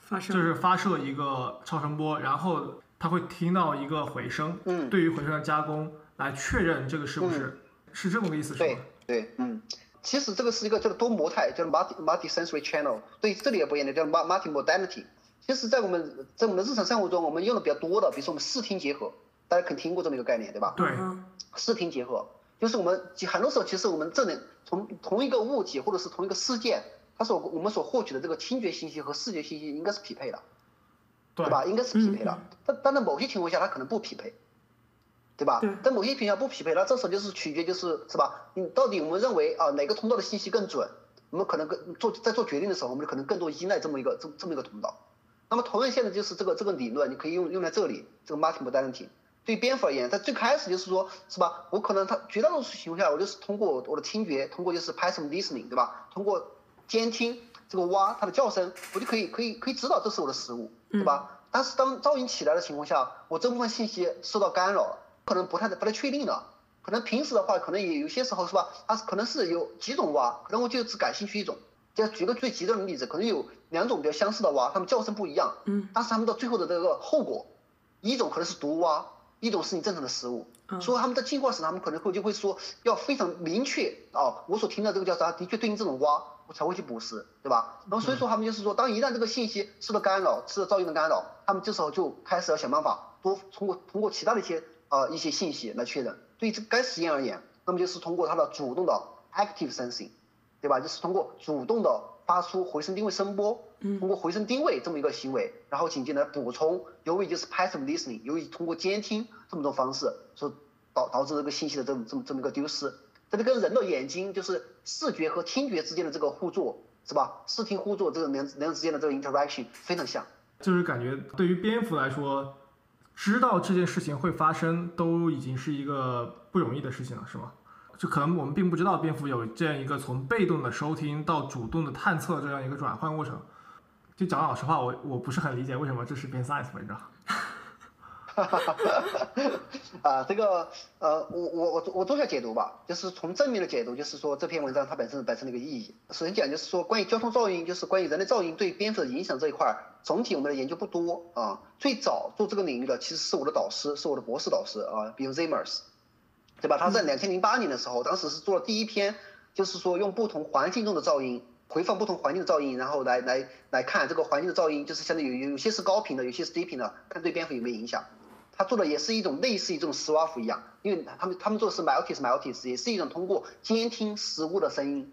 发射就是发射一个超声波，然后它会听到一个回声，嗯，对于回声的加工来确认这个是不是、是这么个意思是对吗？对，嗯，其实这个是一个叫做多模态，叫做 multi multi sensory channel。对，这里也不一样的，叫 multi multi modality。其实，在我们在我们的日常生活中，我们用的比较多的，比如说我们视听结合，大家肯定听过这么一个概念，对吧？对，嗯视听结合，就是我们很多时候，其实我们这里从同一个物体或者是同一个事件，它所我们所获取的这个听觉信息和视觉信息应该是匹配的，对对吧？应该是匹配的嗯。但但在某些情况下，它可能不匹配，对吧对？在某些情况下不匹配，那这时候就是取决就是是吧？你到底我们认为啊哪个通道的信息更准？我们可能更做在做决定的时候，我们可能更多依赖这么一个这这么一个通道。那么同样现在就是这个这个理论，你可以用用在这里，这个 multimodality。对蝙蝠而言，在最开始就是说，是吧？我可能它绝大多数情况下，我就是通过我的听觉，通过就是 passive listening，对吧？通过监听这个蛙它的叫声，我就可以可以可以知道这是我的食物，对吧？但是当噪音起来的情况下，我这部分信息受到干扰了，可能不太不太确定了。可能平时的话，可能也有些时候是吧？它可能是有几种蛙，可能我就只感兴趣一种。就举个最极端的例子，可能有两种比较相似的蛙，它们叫声不一样，嗯，但是它们到最后的这个后果，一种可能是毒蛙，一种是你正常的食物。嗯所以他们在进化时，他们可能会就会说要非常明确啊，我所听到这个叫啥，的确对应这种蛙，我才会去捕食，对吧？然后所以说他们就是说，当一旦这个信息受到干扰，受到噪音的干扰，他们这时候就开始要想办法多通过通过其他的一些呃一些信息来确认。对于这该实验而言，那么就是通过它的主动的 active sensing，对吧？就是通过主动的发出回声定位声波，嗯通过回声定位这么一个行为，然后紧接着补充，由于就是 passive listening，由于通过监听这么种方式，所导导致这个信息的这么这么这么一个丢失，这就跟人的眼睛就是视觉和听觉之间的这个互作，是吧？视听互作这个两两者之间的这个 interaction 非常像。就是感觉对于蝙蝠来说，知道这件事情会发生，都已经是一个不容易的事情了，是吗？就可能我们并不知道蝙蝠有这样一个从被动的收听到主动的探测这样一个转换过程。就讲老实话，我我不是很理解为什么这是偏 science 文章。啊，这个呃，我我我我做下解读吧，就是从正面的解读，就是说这篇文章它本身本身的一个意义。首先讲就是说关于交通噪音，就是关于人类噪音对蝙蝠的影响这一块儿，总体我们的研究不多啊。最早做这个领域的其实是我的导师，是我的博士导师啊，Bill Zimmers，对吧？他在两千零八年的时候，当时是做了第一篇，就是说用不同环境中的噪音。回放不同环境的噪音，然后来来来看这个环境的噪音，就是相当于有有些是高频的，有些是低频的，看对蝙蝠有没有影响。他做的也是一种类似于这种 swath 一样，因为他们他们做的是 Maltese Maltese，也是一种通过监听食物的声音，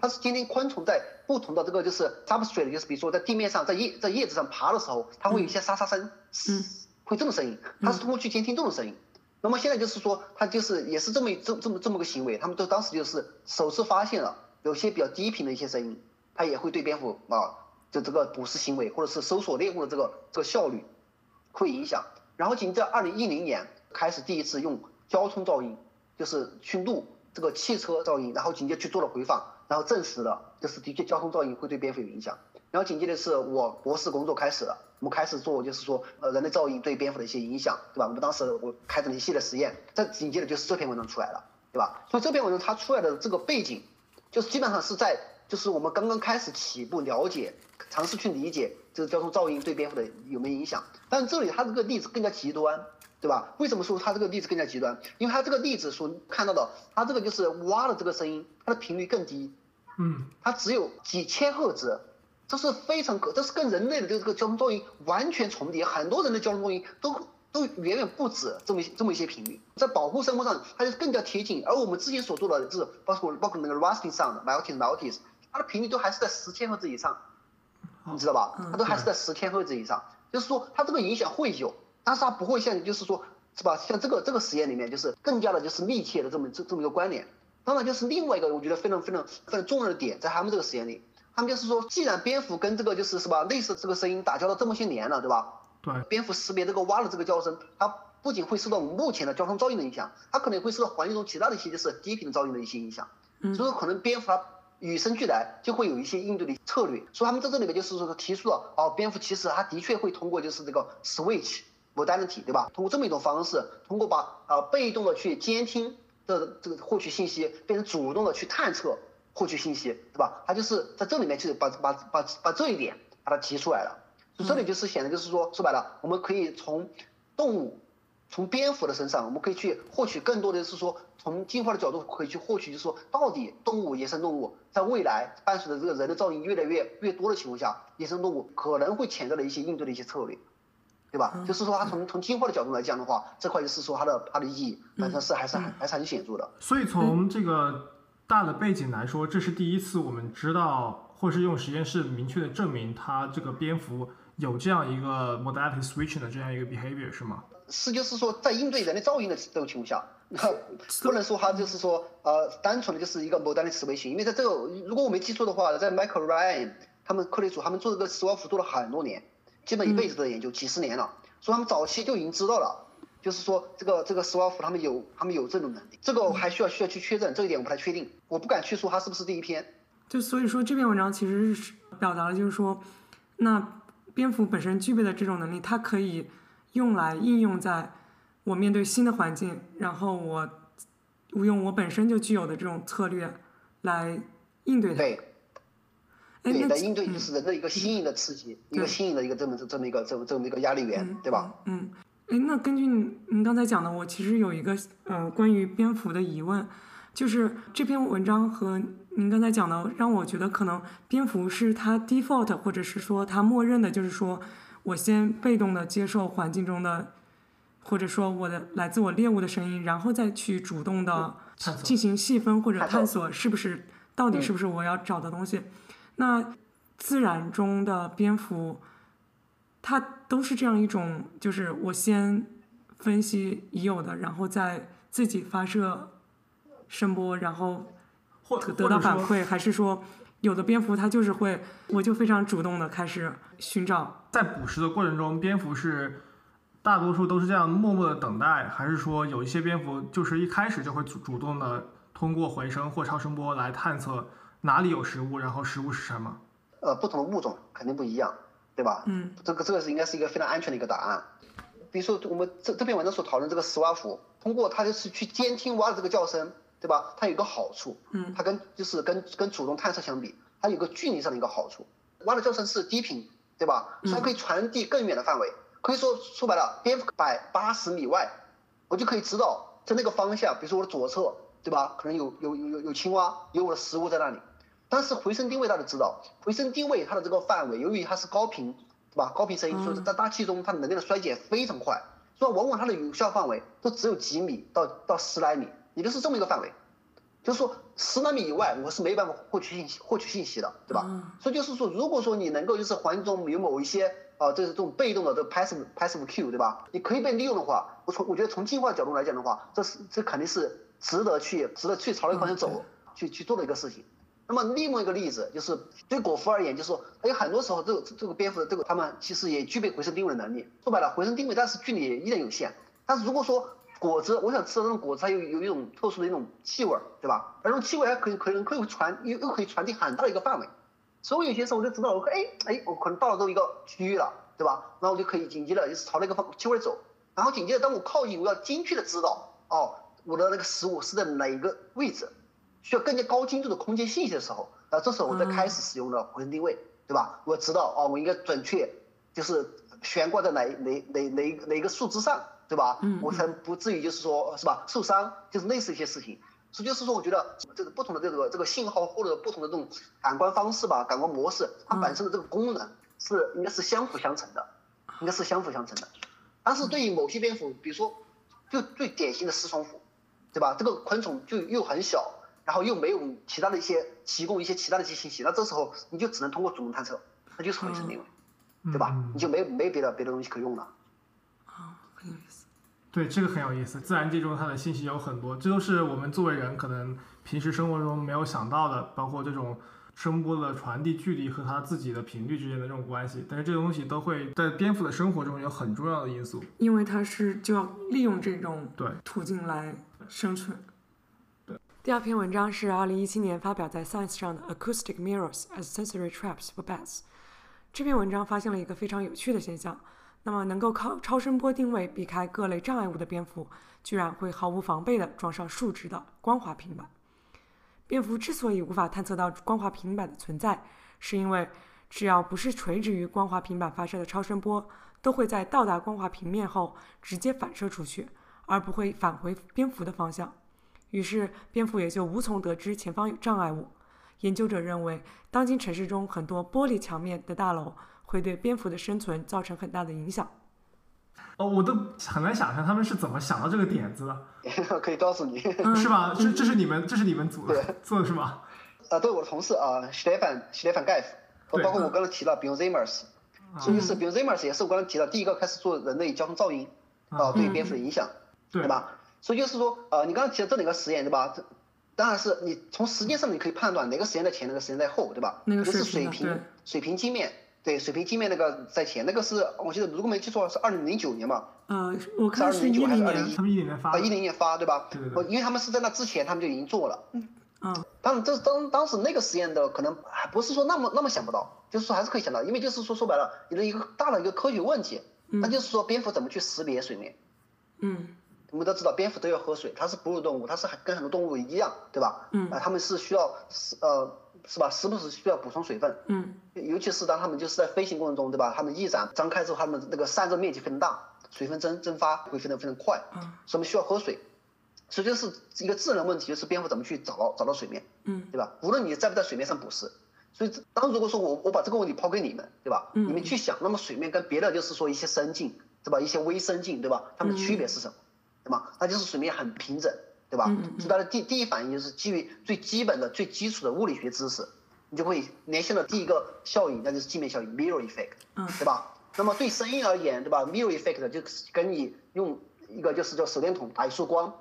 它是监听昆虫在不同的这个就是 substrate，就是比如说在地面上在叶在叶子上爬的时候，它会有一些沙沙声，嗯会这种声音，它是通过去监听这种声音。那么现在就是说，它就是也是这么这这么这么个行为，他们都当时就是首次发现了有些比较低频的一些声音，它也会对蝙蝠啊就这个捕食行为或者是搜索猎物的这个这个效率会影响。然后紧接着二零一零年开始第一次用交通噪音，就是去录这个汽车噪音，然后紧接着去做了回放，然后证实了就是的确交通噪音会对蝙蝠有影响。然后紧接着是我博士工作开始了，我们开始做就是说呃人类噪音对蝙蝠的一些影响，对吧？我们当时我开展了一系列实验，再紧接着就是这篇文章出来了，对吧？所以这篇文章它出来的这个背景，就是基本上是在就是我们刚刚开始起步了解，尝试去理解这个交通噪音对蝙蝠的有没有影响。但是这里它这个例子更加极端，对吧？为什么说它这个例子更加极端？因为它这个例子所看到的，它这个就是蛙的这个声音，它的频率更低，嗯，它只有几千赫兹，这是非常可，这是跟人类的这个交通噪音完全重叠，很多人的交通噪音都都远远不止这么一这么一些频率，在保护生物上它就更加贴近，而我们之前所做的就是包括包括那个 rusting sound、maltese、maltese，它的频率都还是在十千赫兹以上，你知道吧？它都还是在十千赫兹以上，就是说它这个影响会有，但是它不会像就是说是吧？像这个这个实验里面就是更加的就是密切的这么这这么一个关联。当然就是另外一个我觉得非常非常非常重要的点，在他们这个实验里，他们就是说，既然蝙蝠跟这个就是是吧类似这个声音打交道这么些年了，对吧？对。蝙蝠识别这个蛙的这个叫声，它不仅会受到目前的交通噪音的影响，它可能会受到环境中其他的一些就是低频噪音的一些影响。嗯。所以说可能蝙蝠它与生俱来就会有一些应对的策略。所以他们在这里面就是说提出了，哦，蝙蝠其实它的确会通过就是这个 switch modality，对吧？通过这么一种方式，通过把呃被动的去监听。的这个获取信息变成主动的去探测获取信息，对吧？它就是在这里面就是把把把把这一点把它提出来了。所以这里就是显得就是说说白了，我们可以从动物，从蝙蝠的身上，我们可以去获取更多的是说从进化的角度可以去获取，就是说到底动物野生动物在未来伴随着这个人的噪音越来越越多的情况下，野生动物可能会潜在的一些应对的一些策略。对吧？就是说，它从从进化的角度来讲的话，这块就是说它的它的意义本身是还是还还是很显著的。所以从这个大的背景来说，这是第一次我们知道，或是用实验室明确的证明，它这个蝙蝠有这样一个 modality switching 的这样一个 behavior 是吗？是，就是说在应对人类噪音的这种情况下，不能说它就是说呃单纯的就是一个 modality switching，因为在这个如果我没记错的话，在 Michael Ryan 他们科里组他们做这个斯瓦夫做了很多年。基本一辈子的研究，几十年了，所以他们早期就已经知道了，就是说这个这个斯瓦夫他们有他们有这种能力，这个还需要需要去确认，这一点我不太确定，我不敢去说它是不是第一篇。就所以说这篇文章其实是表达了就是说，那蝙蝠本身具备的这种能力，它可以用来应用在我面对新的环境，然后我我用我本身就具有的这种策略来应对它。对的，应对就是人的一个新颖的刺激，一个新颖的一个这么这么一个这么这么一个压力源，对吧？嗯，哎，那根据您刚才讲的，我其实有一个呃关于蝙蝠的疑问，就是这篇文章和您刚才讲的，让我觉得可能蝙蝠是它 default，或者是说它默认的，就是说我先被动的接受环境中的，或者说我的来自我猎物的声音，然后再去主动的进行细分或者探索，是不是到底是不是我要找的东西。那自然中的蝙蝠，它都是这样一种，就是我先分析已有的，然后再自己发射声波，然后得到反馈，还是说有的蝙蝠它就是会，我就非常主动的开始寻找。在捕食的过程中，蝙蝠是大多数都是这样默默的等待，还是说有一些蝙蝠就是一开始就会主主动的通过回声或超声波来探测？哪里有食物，然后食物是什么？呃，不同的物种肯定不一样，对吧？嗯，这个这个是应该是一个非常安全的一个答案。比如说我们这这篇文章所讨论这个石蛙蝠，通过它就是去监听蛙的这个叫声，对吧？它有个好处，嗯，它跟就是跟跟主动探测相比，它有个距离上的一个好处。蛙的叫声是低频，对吧？所以可以传递更远的范围。可以说说白了，蝙蝠百八十米外，我就可以知道在那个方向，比如说我的左侧，对吧？可能有有有有青蛙，有我的食物在那里。但是回声定位大家知道，回声定位它的这个范围，由于它是高频，对吧？高频声音，所以在大气中它的能量的衰减非常快，所以往往它的有效范围都只有几米到到十来米，也就是这么一个范围。就是说十纳米以外，我是没办法获取信息获取信息的，对吧？所以就是说，如果说你能够就是环境中有某一些啊，这是这种被动的这个 passive passive Q，对吧？你可以被利用的话，我从我觉得从进化角度来讲的话，这是这肯定是值得去值得去朝那个方向走，去去做的一个事情。那么另外一个例子就是，对果蝠而言，就是说，有很多时候，这个这个蝙蝠的这个，它们其实也具备回声定位的能力。说白了，回声定位，但是距离依然有限。但是如果说果子，我想吃的那种果子，它有有一种特殊的一种气味，对吧？而这种气味还可以可能可以传又又可以传递很大的一个范围。所以有些时候我就知道，我哎哎，我可能到了这么一个区域了，对吧？然后我就可以紧接着就是朝那个方气味走。然后紧接着当我靠近，我要精确的知道，哦，我的那个食物是在哪一个位置。需要更加高精度的空间信息的时候，那这时候我再开始使用了回声定位，对吧？我知道哦，我应该准确就是悬挂在哪哪哪哪哪一个树枝上，对吧？嗯，我才不至于就是说是吧受伤，就是类似一些事情。所以就是说，我觉得这个不同的这个这个信号或者不同的这种感官方式吧，感官模式，它本身的这个功能是应该是相辅相成的，应该是相辅相成的。但是对于某些蝙蝠，比如说就最典型的丝虫蝠，对吧？这个昆虫就又很小。然后又没有其他的一些提供一些其他的一些信息，那这时候你就只能通过主动探测。那就是回声定位，嗯对吧？嗯你就没没别的别的东西可用了。对，这个很有意思。自然界中它的信息有很多，这都是我们作为人可能平时生活中没有想到的，包括这种声波的传递距离和它自己的频率之间的这种关系。但是这个东西都会在蝙蝠的生活中有很重要的因素。因为它是就要利用这种对途径来生存。对。第二篇文章是2017年发表在《Science》上的《Acoustic Mirrors as Sensory Traps for Bats》。这篇文章发现了一个非常有趣的现象：那么能够靠超声波定位避开各类障碍物的蝙蝠，居然会毫无防备地撞上竖直的光滑平板。蝙蝠之所以无法探测到光滑平板的存在，是因为只要不是垂直于光滑平板发射的超声波，都会在到达光滑平面后直接反射出去，而不会返回蝙蝠的方向。于是，蝙蝠也就无从得知前方有障碍物。研究者认为，当今城市中很多玻璃墙面的大楼会对蝙蝠的生存造成很大的影响。哦，我都很难想象他们是怎么想到这个点子的，可以告诉你，嗯是吧？这这是你们这是你们组对 做的是吗？啊，对我的同事啊，Stefan Stefan Geif，对包括我刚才提到 Bjorn Zimmers，所以是 Bjorn Zimmers 也是我刚才提到第一个开始做人类交通噪音啊对蝙蝠的影响，对对吧？所以就是说，呃，你刚刚提的这两个实验，对吧？这当然是你从时间上你可以判断哪个实验在前，哪个实验在后，对吧？那个一个是水平水平镜面，对水平镜面那个在前，那个是我记得如果没记错是二零零九年吧，呃，我看是一2009还是零2011年，他们一零年发啊的一零年发，对吧？对对对我因为他们是在那之前他们就已经做了，嗯，嗯当然，这当当时那个实验的可能还不是说那么那么想不到，就是说还是可以想到，因为就是说说白了，你的一个大的一个科学问题，那就是说蝙蝠怎么去识别水面。嗯我们都知道蝙蝠都要喝水，它是哺乳动物，它是跟很多动物一样，对吧？嗯啊，它们是需要是呃是吧？时不时需要补充水分，嗯尤其是当它们就是在飞行过程中，对吧？它们翼展张开之后，它们那个散热面积非常大，水分蒸蒸发会非常非常快，嗯所以我们需要喝水。所以就是一个智能问题，就是蝙蝠怎么去找到找到水面。嗯对吧？无论你在不在水面上捕食，所以当如果说我我把这个问题抛给你们，对吧？嗯你们去想，那么水面跟别的就是说一些生境，对吧？一些微生境，对吧？它们的区别是什么？对吧？那就是水面很平整，对吧？所以它的第第一反应就是基于最基本的、最基础的物理学知识，你就会联想到第一个效应，那就是镜面效应 （mirror effect），嗯对吧？那么对声音而言，对吧？mirror effect 就跟你用一个就是叫手电筒打一束光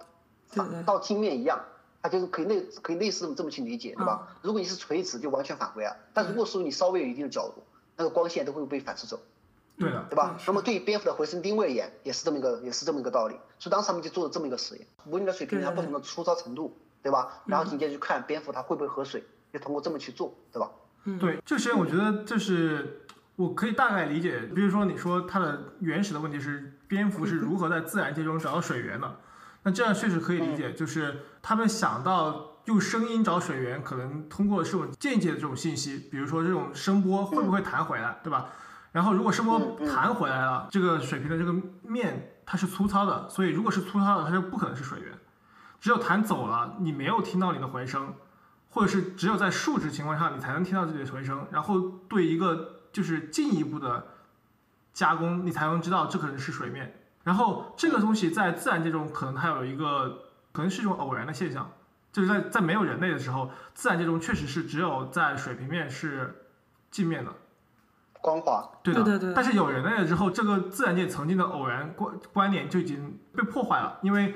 到镜面一样，它就是可以类可以类似这么去理解，对吧？嗯如果你是垂直，就完全返回啊；但如果说你稍微有一定的角度，那个光线都会被反射走，对的，对吧？那么对于蝙蝠的回声定位而言，也是这么一个也是这么一个道理。所以当时他们就做了这么一个实验，模拟了水平它不同的粗糙程度，对吧？然后紧接着去看蝙蝠它会不会喝水，就通过这么去做，对吧？嗯，对，这个实验我觉得就是我可以大概理解，比如说你说它的原始的问题是蝙蝠是如何在自然界中找到水源的，那这样确实可以理解，就是他们想到用声音找水源，可能通过这种间接的这种信息，比如说这种声波会不会弹回来，对吧？然后如果声波弹回来了，这个水平的这个面它是粗糙的，所以如果是粗糙的，它就不可能是水源。只有弹走了，你没有听到你的回声，或者是只有在竖直情况下你才能听到自己的回声，然后对一个就是进一步的加工，你才能知道这可能是水面。然后这个东西在自然界中可能它有一个可能是一种偶然的现象，就是在在没有人类的时候，自然界中确实是只有在水平面是镜面的。光滑，对的，对对对但是有人类了之后，这个自然界曾经的偶然观观点就已经被破坏了，因为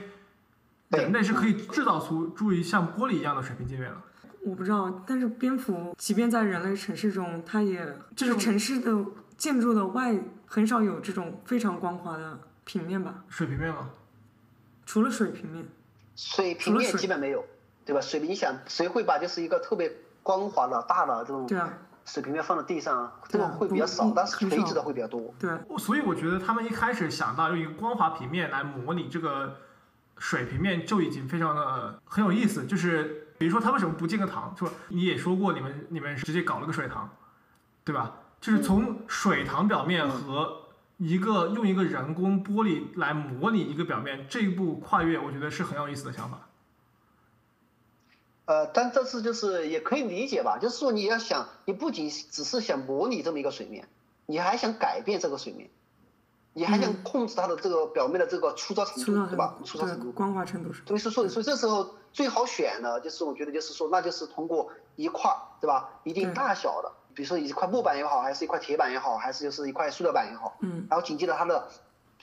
人类是可以制造出注意像玻璃一样的水平界面的。我不知道，但是蝙蝠即便在人类城市中，它也就是城市的建筑的外很少有这种非常光滑的平面吧，水平面吗，除了水平面。水平面基本没有，对吧？水平你想谁会把就是一个特别光滑的大的这种对啊，水平面放在地上啊，这种对啊会比较少，但是垂直的会比较多。对，所以我觉得他们一开始想到用一个光滑平面来模拟这个水平面，就已经非常的很有意思。就是比如说他为什么不建个塘？说你也说过你们你们直接搞了个水塘，对吧？就是从水塘表面和一个用一个人工玻璃来模拟一个表面这一步跨越，我觉得是很有意思的想法。呃，但这次就是也可以理解吧，就是说你要想，你不仅只是想模拟这么一个水面，你还想改变这个水面，你还想控制它的这个表面的这个粗糙程度，对吧？粗糙程度。对光滑程度是。所以说，所以这时候最好选的，就是我觉得就是说，那就是通过一块儿，对吧？一定大小的比如说一块木板也好，还是一块铁板也好，还是就是一块塑料板也好，嗯，然后紧接着它的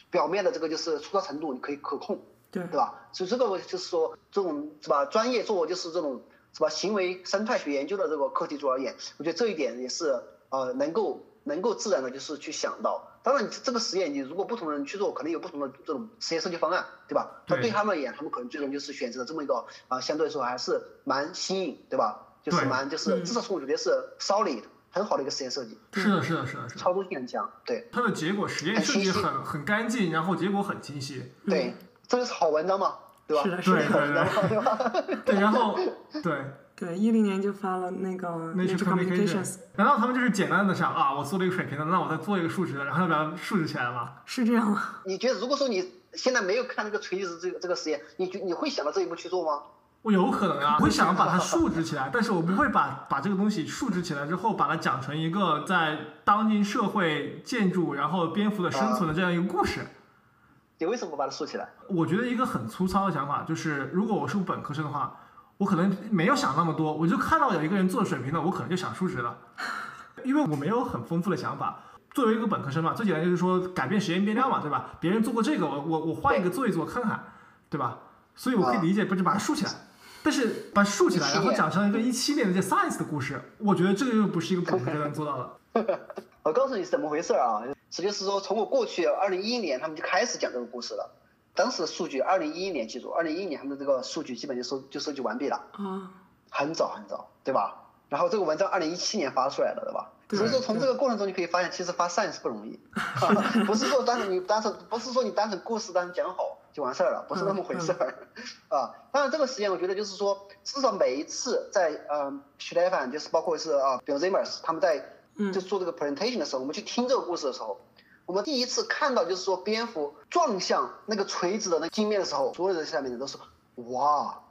表面的这个就是粗糙程度你可以可控，对对吧？所以这个就是说这种是吧，专业做就是这种是吧行为生态学研究的这个课题组而言，我觉得这一点也是呃能够能够自然的就是去想到。当然，这个实验你如果不同的人去做，可能有不同的这种实验设计方案，对吧？对那对他们而言，他们可能最终就是选择了这么一个啊、相对来说还是蛮新颖，对吧？就是蛮就是嗯至少是我觉得是 solid 很好的一个实验设计，是的，是的，是的，是的。操作性很强，对它的结果实验设计很很干净，然后结果很清晰。对，这就是好文章嘛，对吧？是的是的对吧？对，然后 对对，一零年就发了那个 Nature Communications，难道他们就是简单的想啊，我做了一个水平的，那我再做一个数值的，然后要把它数值起来吗？是这样吗？你觉得如果说你现在没有看那个垂直这个这个实验，你觉你会想到这一步去做吗？我有可能啊，我 会想把它数值起来，但是我不会把把这个东西数值起来之后，把它讲成一个在当今社会建筑然后蝙蝠的生存的这样一个故事。你为什么不把它竖起来？我觉得一个很粗糙的想法就是，如果我是本科生的话，我可能没有想那么多，我就看到有一个人做水平的，我可能就想数值了，因为我没有很丰富的想法。作为一个本科生嘛，最简单就是说改变实验变量嘛，对吧？别人做过这个，我我我换一个做一做看看，对吧？所以我可以理解，不是把它竖起来，但是把它竖起来，然后讲成一个一七年的这 science 的故事，我觉得这个又不是一个本科生能做到的。我告诉你是怎么回事儿啊？实际是说，从我过去二零一一年，他们就开始讲这个故事了。当时的数据，二零一一年记住，二零一一年他们的这个数据基本就收就收集完毕了，啊，很早很早，对吧？然后这个文章二零一七年发出来的，对吧？所以说从这个过程中你可以发现，其实发 science 不容易，不是说单纯你单纯不是说你单纯故事单纯讲好就完事儿了，不是那么回事儿，啊。当然这个实验我觉得就是说，至少每一次在呃 s c h l e f a n 就是包括是啊 Bill Zimmers 他们在嗯就做这个 presentation 的时候，我们去听这个故事的时候，我们第一次看到就是说蝙蝠撞向那个垂直的那镜面的时候，所有人下面的都是哇，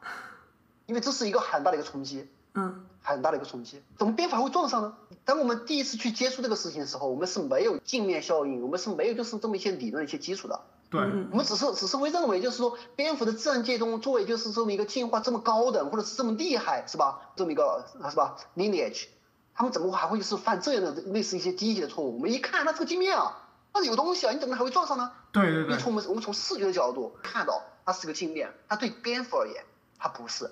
因为这是一个很大的一个冲击。嗯很大的一个冲击。怎么蝙蝠还会撞上呢？当我们第一次去接触这个事情的时候，我们是没有镜面效应，我们是没有就是这么一些理论的一些基础的。对，嗯我们只是只是会认为，就是说蝙蝠的自然界中作为就是这么一个进化这么高等，或者是这么厉害，是吧？这么一个是吧 lineage，他们怎么还会就是犯这样的类似一些低级的错误？我们一看，它这个镜面啊，那有东西啊，你怎么还会撞上呢？对对对，从我们我们从视觉的角度看到它是个镜面，它对蝙蝠而言它不是。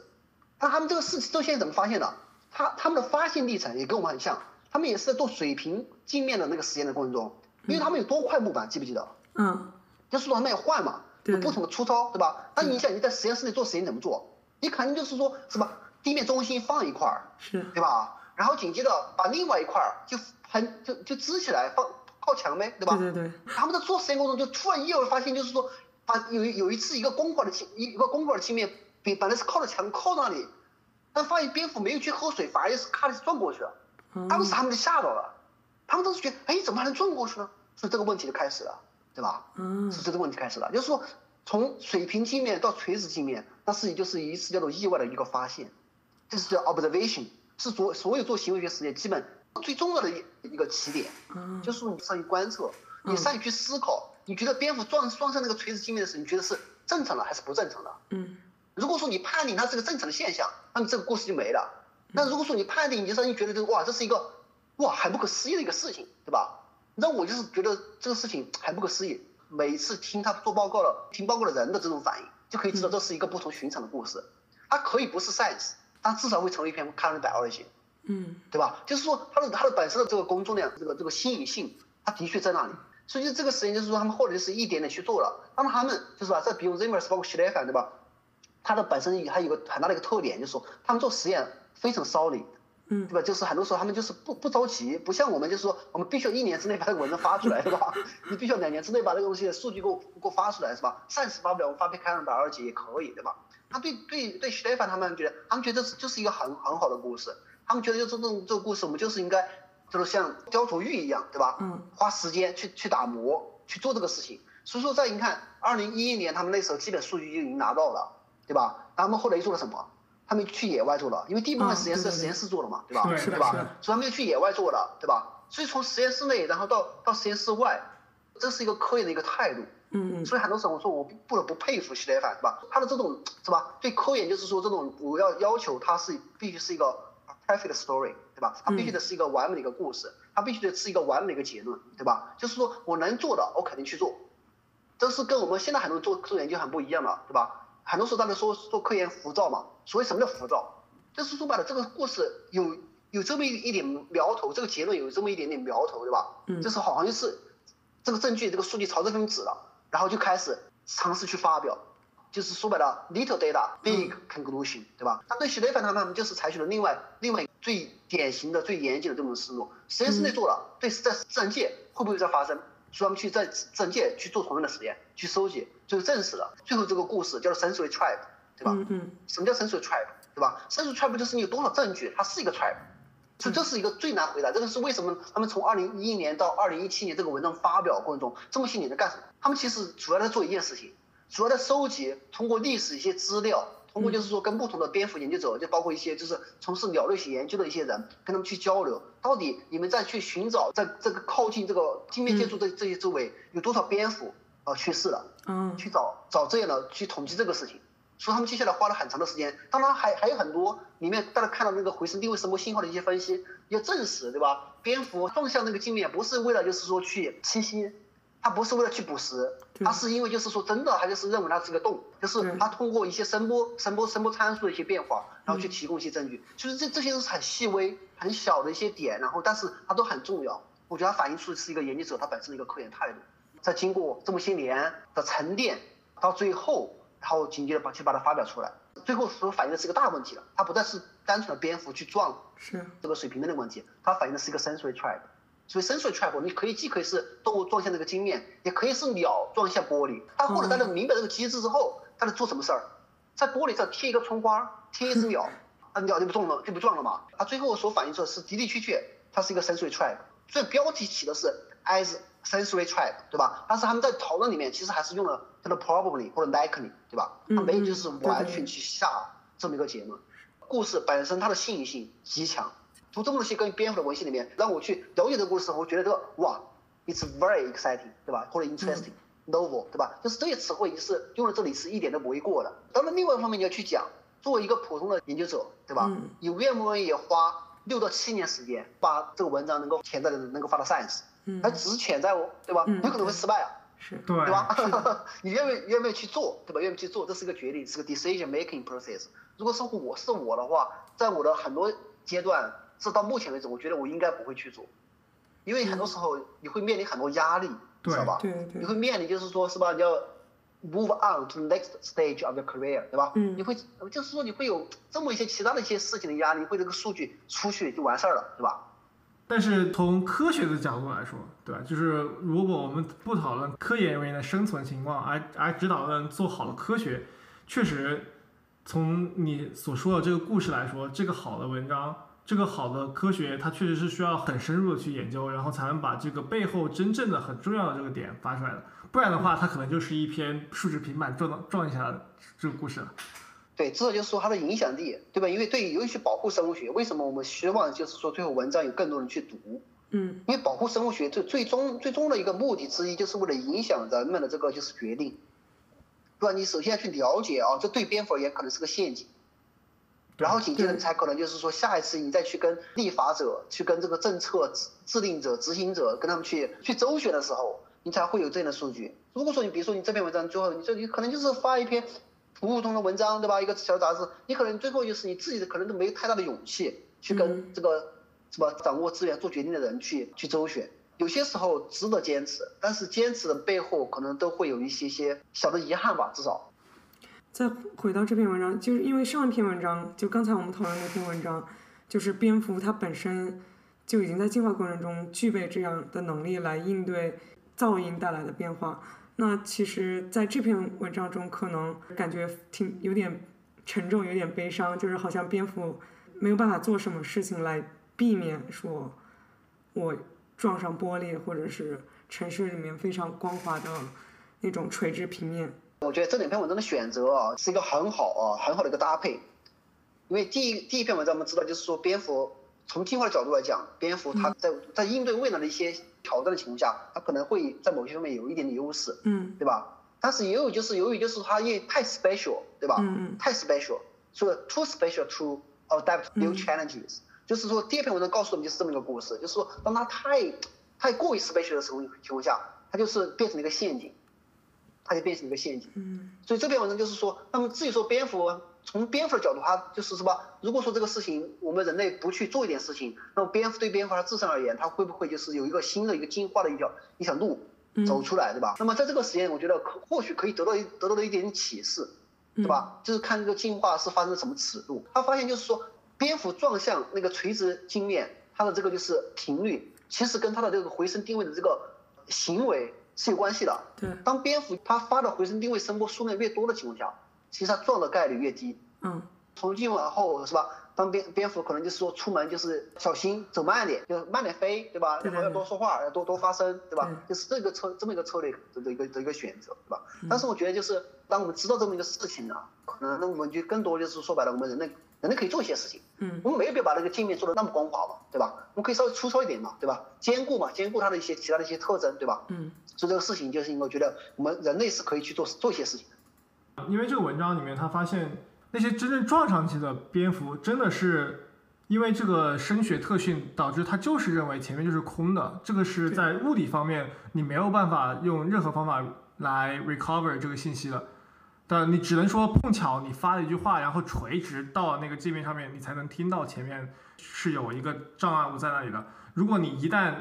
那他们这个事这现在怎么发现的？他他们的发现历程也跟我们很像，他们也是在做水平镜面的那个实验的过程中，因为他们有多块木板，记不记得？嗯，就是说他们也换嘛，有不同的粗糙，对吧？那你想你在实验室里做实验怎么做？你肯定就是说是吧？地面中心放一块儿，是，对吧？然后紧接着把另外一块儿就喷就就支起来放靠墙呗，对吧？对对对，他们在做实验过程中，就突然意外发现，就是说，把有有一次一个公块的镜，一一个公块的镜面，本本来是靠着墙靠那里，但发现蝙蝠没有去喝水，反而是咔的转过去了。当时他们就吓到了，他们当时觉得，哎，怎么还能转过去呢？所以这个问题就开始了，对吧？嗯是这个问题开始了，就是说，从水平镜面到垂直镜面，那是就是一次叫做意外的一个发现，这是叫 observation，是所所有做行为学实验基本最重要的一一个起点。嗯就是你善于观测，你善于去思考，你觉得蝙蝠撞撞上那个垂直镜面的时候，你觉得是正常的还是不正常的？嗯如果说你判定它是个正常的现象，那么这个故事就没了。那如果说你判定，你就让你觉得这个哇，这是一个哇很不可思议的一个事情，对吧？那我就是觉得这个事情很不可思议。每次听他做报告了听报告的人的这种反应，就可以知道这是一个不同寻常的故事。它可以不是 science，但至少会成为一篇 current biology。嗯对吧？就是说它的它的本身的这个工作量，这个这个新颖性，它的确在那里。所以就这个实验就是说，他们后来就是一点点去做了。那么他们就是吧，在比如 Zimmers 包括 s c h l e f e n 对吧？它的本身还有一个很大的一个特点，就是说他们做实验非常 solid，嗯对吧？就是很多时候他们就是不不着急，不像我们就是说我们必须要一年之内把这个文章发出来，对吧？你必须要两年之内把这个东西的数据给我给我发出来，是吧？暂时发不了，我们发篇开二百二级也可以，对吧？他对对对 e f a n 他们觉得，他们觉得这就是一个很很好的故事，他们觉得就这种这个故事，我们就是应该就是像雕琢玉一样，对吧？嗯花时间去去打磨，去做这个事情。所以说，在你看，二零一一年他们那时候基本数据就已经拿到了，对吧？他们后来又做了什么？他们去野外做了，因为第一部分啊实验室实验室做了嘛，对吧？对对吧？所以他们又去野外做了，对吧？所以从实验室内，然后到到实验室外，这是一个科研的一个态度。嗯嗯所以很多时候我说我不不得不佩服希莱凡，是吧？他的这种是吧？对科研就是说这种我要要求他是必须是一个 perfect story，对对吧？他必须得是一个完美的一个故事，他必须得是一个完美的一个结论，对吧？就是说我能做的，我肯定去做。这是跟我们现在很多人做做研究很不一样的，对吧？很多时候大家说做科研浮躁嘛，所谓什么叫浮躁？就是说白了，这个故事有有这么一一点苗头，这个结论有这么一点点苗头，对吧？嗯就是好像是这个证据、这个数据朝这方面指了，然后就开始尝试去发表，就是说白了，little data big conclusion，对吧？他对许雷凡他们就是采取了另外另外最典型的、最严谨的这种思路，实验室内做了，对在自然界会不会再发生？所以他们去在自然界去做同样的实验，去收集，最后证实了。最后这个故事叫做 sensory trap，对吧？嗯嗯什么叫 sensory trap，对吧？sensory trap 就是你有多少证据，它是一个 tribe 所以这是一个最难回答。这个是为什么他们从二零一一年到二零一七年这个文章发表过程中，这么些年在干什么？他们其实主要在做一件事情，主要在收集通过历史一些资料，通过就是说跟不同的蝙蝠研究者，就包括一些就是从事鸟类学研究的一些人，跟他们去交流，到底你们在去寻找在这个靠近这个镜面建筑这这些周围有多少蝙蝠啊去世了。嗯去找找这样的去统计这个事情，所以他们接下来花了很长的时间。当然还还有很多里面大家看到那个回声定位声波信号的一些分析，要证实对吧？蝙蝠撞向那个镜面不是为了就是说去栖息，它不是为了去捕食，对它是因为就是说真的，它就是认为它是个洞，就是对它通过一些声波声波声波参数的一些变化，然后去提供一些证据。就是这这些都是很细微、很小的一些点，然后但是它都很重要。我觉得它反映出是一个研究者他本身的一个科研态度。在经过这么些年的沉淀，到最后，然后紧接着把去把它发表出来，最后所反映的是一个大问题了，它不再是单纯的蝙蝠去撞是这个水平面的问题，它反映的是一个 sensory trap。所以 sensory trap，你可以既可以是动物撞向那个镜面，也可以是鸟撞向玻璃。它或者大家明白这个机制之后，它在做什么事儿？在玻璃上贴一个窗花，贴一只鸟，啊鸟就不撞了，就不撞了嘛。它最后所反映出的是的的确确，它是一个 sensory trap。所以标题起的是 as sensory trap，对吧？但是他们在讨论里面其实还是用了它的 probably 或者 likely，对吧？嗯它没有就是完全去下这么一个结论。故事本身它的吸引性极强，读这么多些关于蝙蝠的文献里面，让我去了解这个故事的时候，我觉得这个哇，it's very exciting，对吧？或者 interesting、novel，对吧？就是这些词汇是用在这里是一点都不为过的。当然，另外一方面你要去讲，作为一个普通的研究者，对吧？嗯你愿不愿意花六到七年时间把这个文章能够潜在的能够发到 Science，嗯还只是潜在哦，对吧？嗯有可能会失败啊。是对对吧？你愿不愿愿不愿意去做，对吧？愿不愿意去做，这是个决定，是个 decision making process。如果是我是我的话，在我的很多阶段，直到目前为止，我觉得我应该不会去做，因为很多时候你会面临很多压力，对知道吧？对对你会面临就是说是吧？你要 move on to the next stage of your career，对吧？嗯你会就是说你会有这么一些其他的一些事情的压力，会这个数据出去就完事儿了，对吧？但是从科学的角度来说，对吧？就是如果我们不讨论科研人员的生存情况，而而只讨论做好的科学，确实，从你所说的这个故事来说，这个好的文章，这个好的科学，它确实是需要很深入的去研究，然后才能把这个背后真正的很重要的这个点发出来的。不然的话，它可能就是一篇数值平板撞撞一下这个故事了。对，这就是说它的影响力，对吧？因为对于尤其保护生物学，为什么我们希望就是说最后文章有更多人去读？嗯因为保护生物学最最终最终的一个目的之一，就是为了影响人们的这个就是决定，对吧？你首先要去了解啊，这对蝙蝠而言可能是个陷阱，然后紧接着对才可能就是说下一次你再去跟立法者、去跟这个政策制制定者、执行者跟他们去去周旋的时候，你才会有这样的数据。如果说你比如说你这篇文章最后你这你可能就是发一篇普普通的文章，对吧？一个小杂志，你可能最后就是你自己的可能都没有太大的勇气去跟嗯这个什么掌握资源、做决定的人去去周旋。有些时候值得坚持，但是坚持的背后可能都会有一些些小的遗憾吧，至少。再回到这篇文章，就是因为上一篇文章，就刚才我们讨论那篇文章，就是蝙蝠它本身就已经在进化过程中具备这样的能力来应对噪音带来的变化。那其实，在这篇文章中，可能感觉挺有点沉重，有点悲伤，就是好像蝙蝠没有办法做什么事情来避免说我撞上玻璃，或者是城市里面非常光滑的那种垂直平面。我觉得这两篇文章的选择啊，是一个很好啊，很好的一个搭配。因为第一第一篇文章我们知道，就是说蝙蝠从进化的角度来讲，蝙蝠它在在应对未来的一些挑战的情况下，它可能会在某些方面有一点点优势，嗯对吧？但是也有就是由于就是它因为太 special，对吧？嗯嗯太 special，所以 too special to adapt new challenges，、就是说第二篇文章告诉我们就是这么一个故事，就是说当它太太过于 special 的时候情况下，它就是变成了一个陷阱，它就变成一个陷阱。嗯所以这篇文章就是说，那么至于说蝙蝠，从蝙蝠的角度，它就是什么？如果说这个事情我们人类不去做一点事情，那么蝙蝠对蝙蝠它自身而言，它会不会就是有一个新的一个进化的一条一条路嗯走出来，对吧？那么在这个实验，我觉得可或许可以得到一得到了一点启示，对吧？就是看这个进化是发生什么尺度。他发现就是说，蝙蝠撞向那个垂直镜面，它的这个就是频率，其实跟它的这个回声定位的这个行为是有关系的。对，当蝙蝠它发的回声定位声波数量越多的情况下，其实它撞的概率越低。嗯从今往后是吧？当蝙蝙蝠可能就是说出门就是小心走慢点，就是慢点飞，对吧？然后要多说话，要多多发声，对吧？对就是这个策这么一个策略的一个的一个选择，对吧？嗯但是我觉得就是当我们知道这么一个事情啊，可能那我们就更多就是说白了，我们人类人类可以做一些事情，嗯我们没有必要把那个界面做的那么光滑嘛，对吧？我们可以稍微粗糙一点嘛，对吧？兼顾嘛，兼顾它的一些其他的一些特征，对吧？嗯所以这个事情就是因为我觉得我们人类是可以去做做一些事情的。因为这个文章里面他发现那些真正撞上去的蝙蝠，真的是因为这个声学特训导致它就是认为前面就是空的，这个是在物理方面你没有办法用任何方法来 recover 这个信息的。但你只能说碰巧你发了一句话，然后垂直到那个界面上面，你才能听到前面是有一个障碍物在那里的。如果你一旦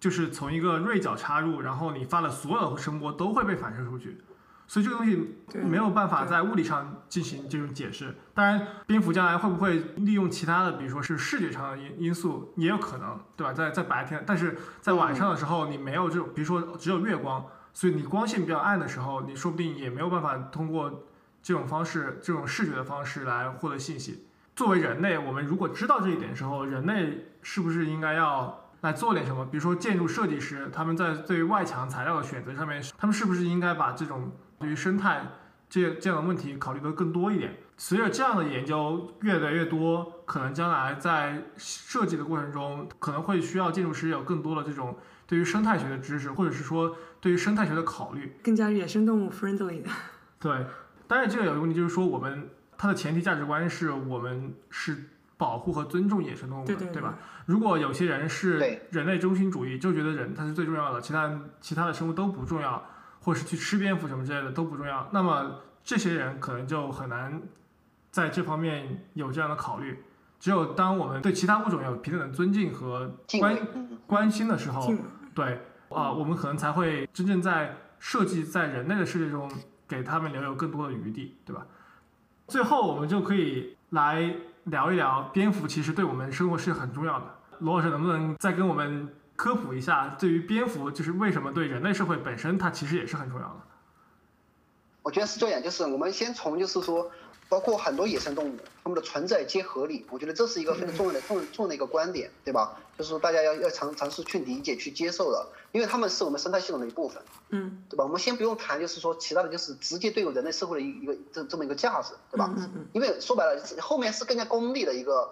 就是从一个锐角插入，然后你发的所有的声波都会被反射出去，所以这个东西没有办法在物理上进行这种解释。当然，蝙蝠将来会不会利用其他的，比如说是视觉上的因因素，也有可能，对吧？在在白天，但是在晚上的时候，你没有这种，比如说只有月光，所以你光线比较暗的时候，你说不定也没有办法通过这种方式、这种视觉的方式来获得信息。作为人类，我们如果知道这一点的时候，人类是不是应该要来做点什么？比如说建筑设计师，他们在对于外墙材料的选择上面，他们是不是应该把这种对于生态这这样的问题考虑的更多一点？随着这样的研究越来越多，可能将来在设计的过程中，可能会需要建筑师有更多的这种对于生态学的知识，或者是说对于生态学的考虑。更加野生动物 friendly 的。对，但是这个有一个问题就是说，我们它的前提价值观是我们是保护和尊重野生动物的，对对吧？？如果有些人是人类中心主义，就觉得人他是最重要的，其他其他的生物都不重要，或是去吃蝙蝠什么之类的都不重要，那么这些人可能就很难在这方面有这样的考虑。只有当我们对其他物种有平等的尊敬和关关心的时候，对啊、我们可能才会真正在设计在人类的世界中给他们留有更多的余地，对吧？最后，我们就可以来聊一聊蝙蝠其实对我们生活是很重要的。罗老师能不能再跟我们科普一下，对于蝙蝠就是为什么对人类社会本身它其实也是很重要的？我觉得是这样，就是我们先从就是说，包括很多野生动物，它们的存在皆合理，我觉得这是一个非常重要的重重要的一个观点，对吧？就是说大家要要尝尝试去理解、去接受的，因为它们是我们生态系统的一部分，嗯对吧？我们先不用谈，就是说其他的就是直接对我人类社会的一一个这这么一个价值，对吧？嗯嗯因为说白了，后面是更加功利的一个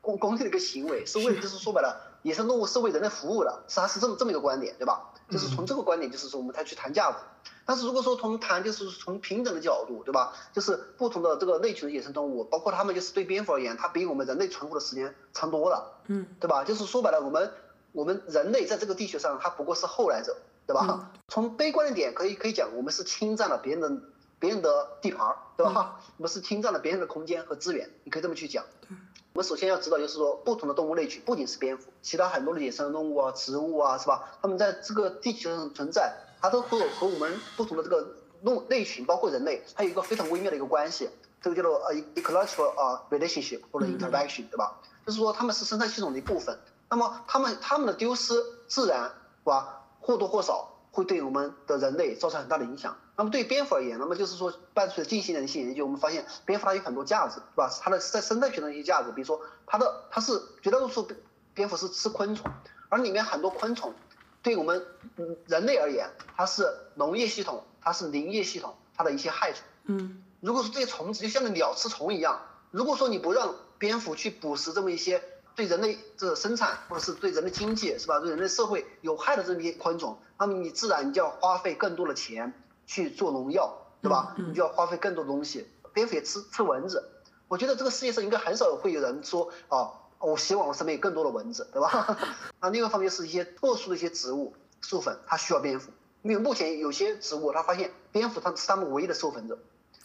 功功利的一个行为，是为了就是说白了，野生动物是为人类服务的，是它是这么这么一个观点，对吧？就是从这个观点，就是说我们才去谈价值。但是如果说从谈就是从平等的角度，对吧？就是不同的这个类群的野生动物，包括它们就是对蝙蝠而言，它比我们人类存活的时间长多了，嗯对吧？就是说白了，我们我们人类在这个地球上，它不过是后来者，对吧？嗯从悲观的点可以可以讲，我们是侵占了别人的别人的地盘儿，对吧？我们是侵占了别人的空间和资源，你可以这么去讲。我们首先要知道，就是说不同的动物类群，不仅是蝙蝠，其他很多的野生动物啊、植物啊，是吧？它们在这个地球上存在，它都和和我们不同的这个动类群，包括人类，它有一个非常微妙的一个关系，这个叫做呃 ecological 啊 relationship 或者 interaction，对吧？就是说它们是生态系统的一部分。那么它们它们的丢失，自然是吧？或多或少会对我们的人类造成很大的影响。那么对于蝙蝠而言，那么就是说伴随着近些年的一些研究，我们发现蝙蝠它有很多价值，对吧？它的在生态学上的一些价值，比如说它的它是绝大多数蝙蝠是吃昆虫，而里面很多昆虫对我们嗯人类而言，它是农业系统，它是林业系统，它的一些害虫。嗯如果说这些虫子就像那鸟吃虫一样，如果说你不让蝙蝠去捕食这么一些对人类这个生产或者是对人类经济是吧，对人类社会有害的这么一些昆虫，那么你自然你就要花费更多的钱去做农药，对吧？你就要花费更多的东西。蝙蝠也吃吃蚊子，我觉得这个世界上应该很少会有人说啊我希望我身边有更多的蚊子，对吧？那另外一方面是一些特殊的一些植物授粉，它需要蝙蝠，因为目前有些植物它发现蝙蝠它是它们唯一的授粉者，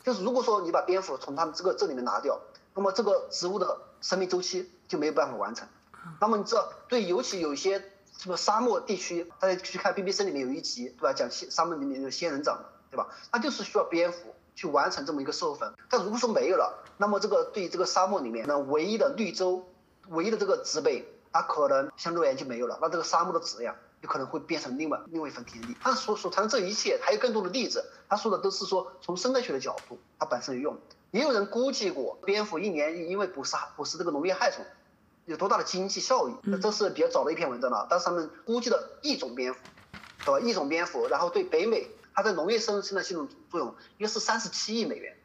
就是如果说你把蝙蝠从它们这个这里面拿掉，那么这个植物的生命周期就没有办法完成。那么你知道，对，尤其有一些什么沙漠地区，大家去看 BBC 里面有一集，对吧？讲仙沙漠里面有仙人掌，对吧？它就是需要蝙蝠去完成这么一个授粉。但如果说没有了，那么这个对这个沙漠里面那唯一的绿洲，唯一的这个植被，它可能相对而言就没有了。那这个沙漠的质量有可能会变成另外另外一份天地。他所所谈的这一切，还有更多的例子，他说的都是说从生态学的角度，它本身有用。也有人估计过，蝙蝠一年因为捕杀捕食这个农业害虫。有多大的经济效益？那这是比较早的一篇文章了。但是他们估计的一种蝙蝠，对吧？一种蝙蝠，然后对北美它在农业生生产系统作用应该是三十七亿美元，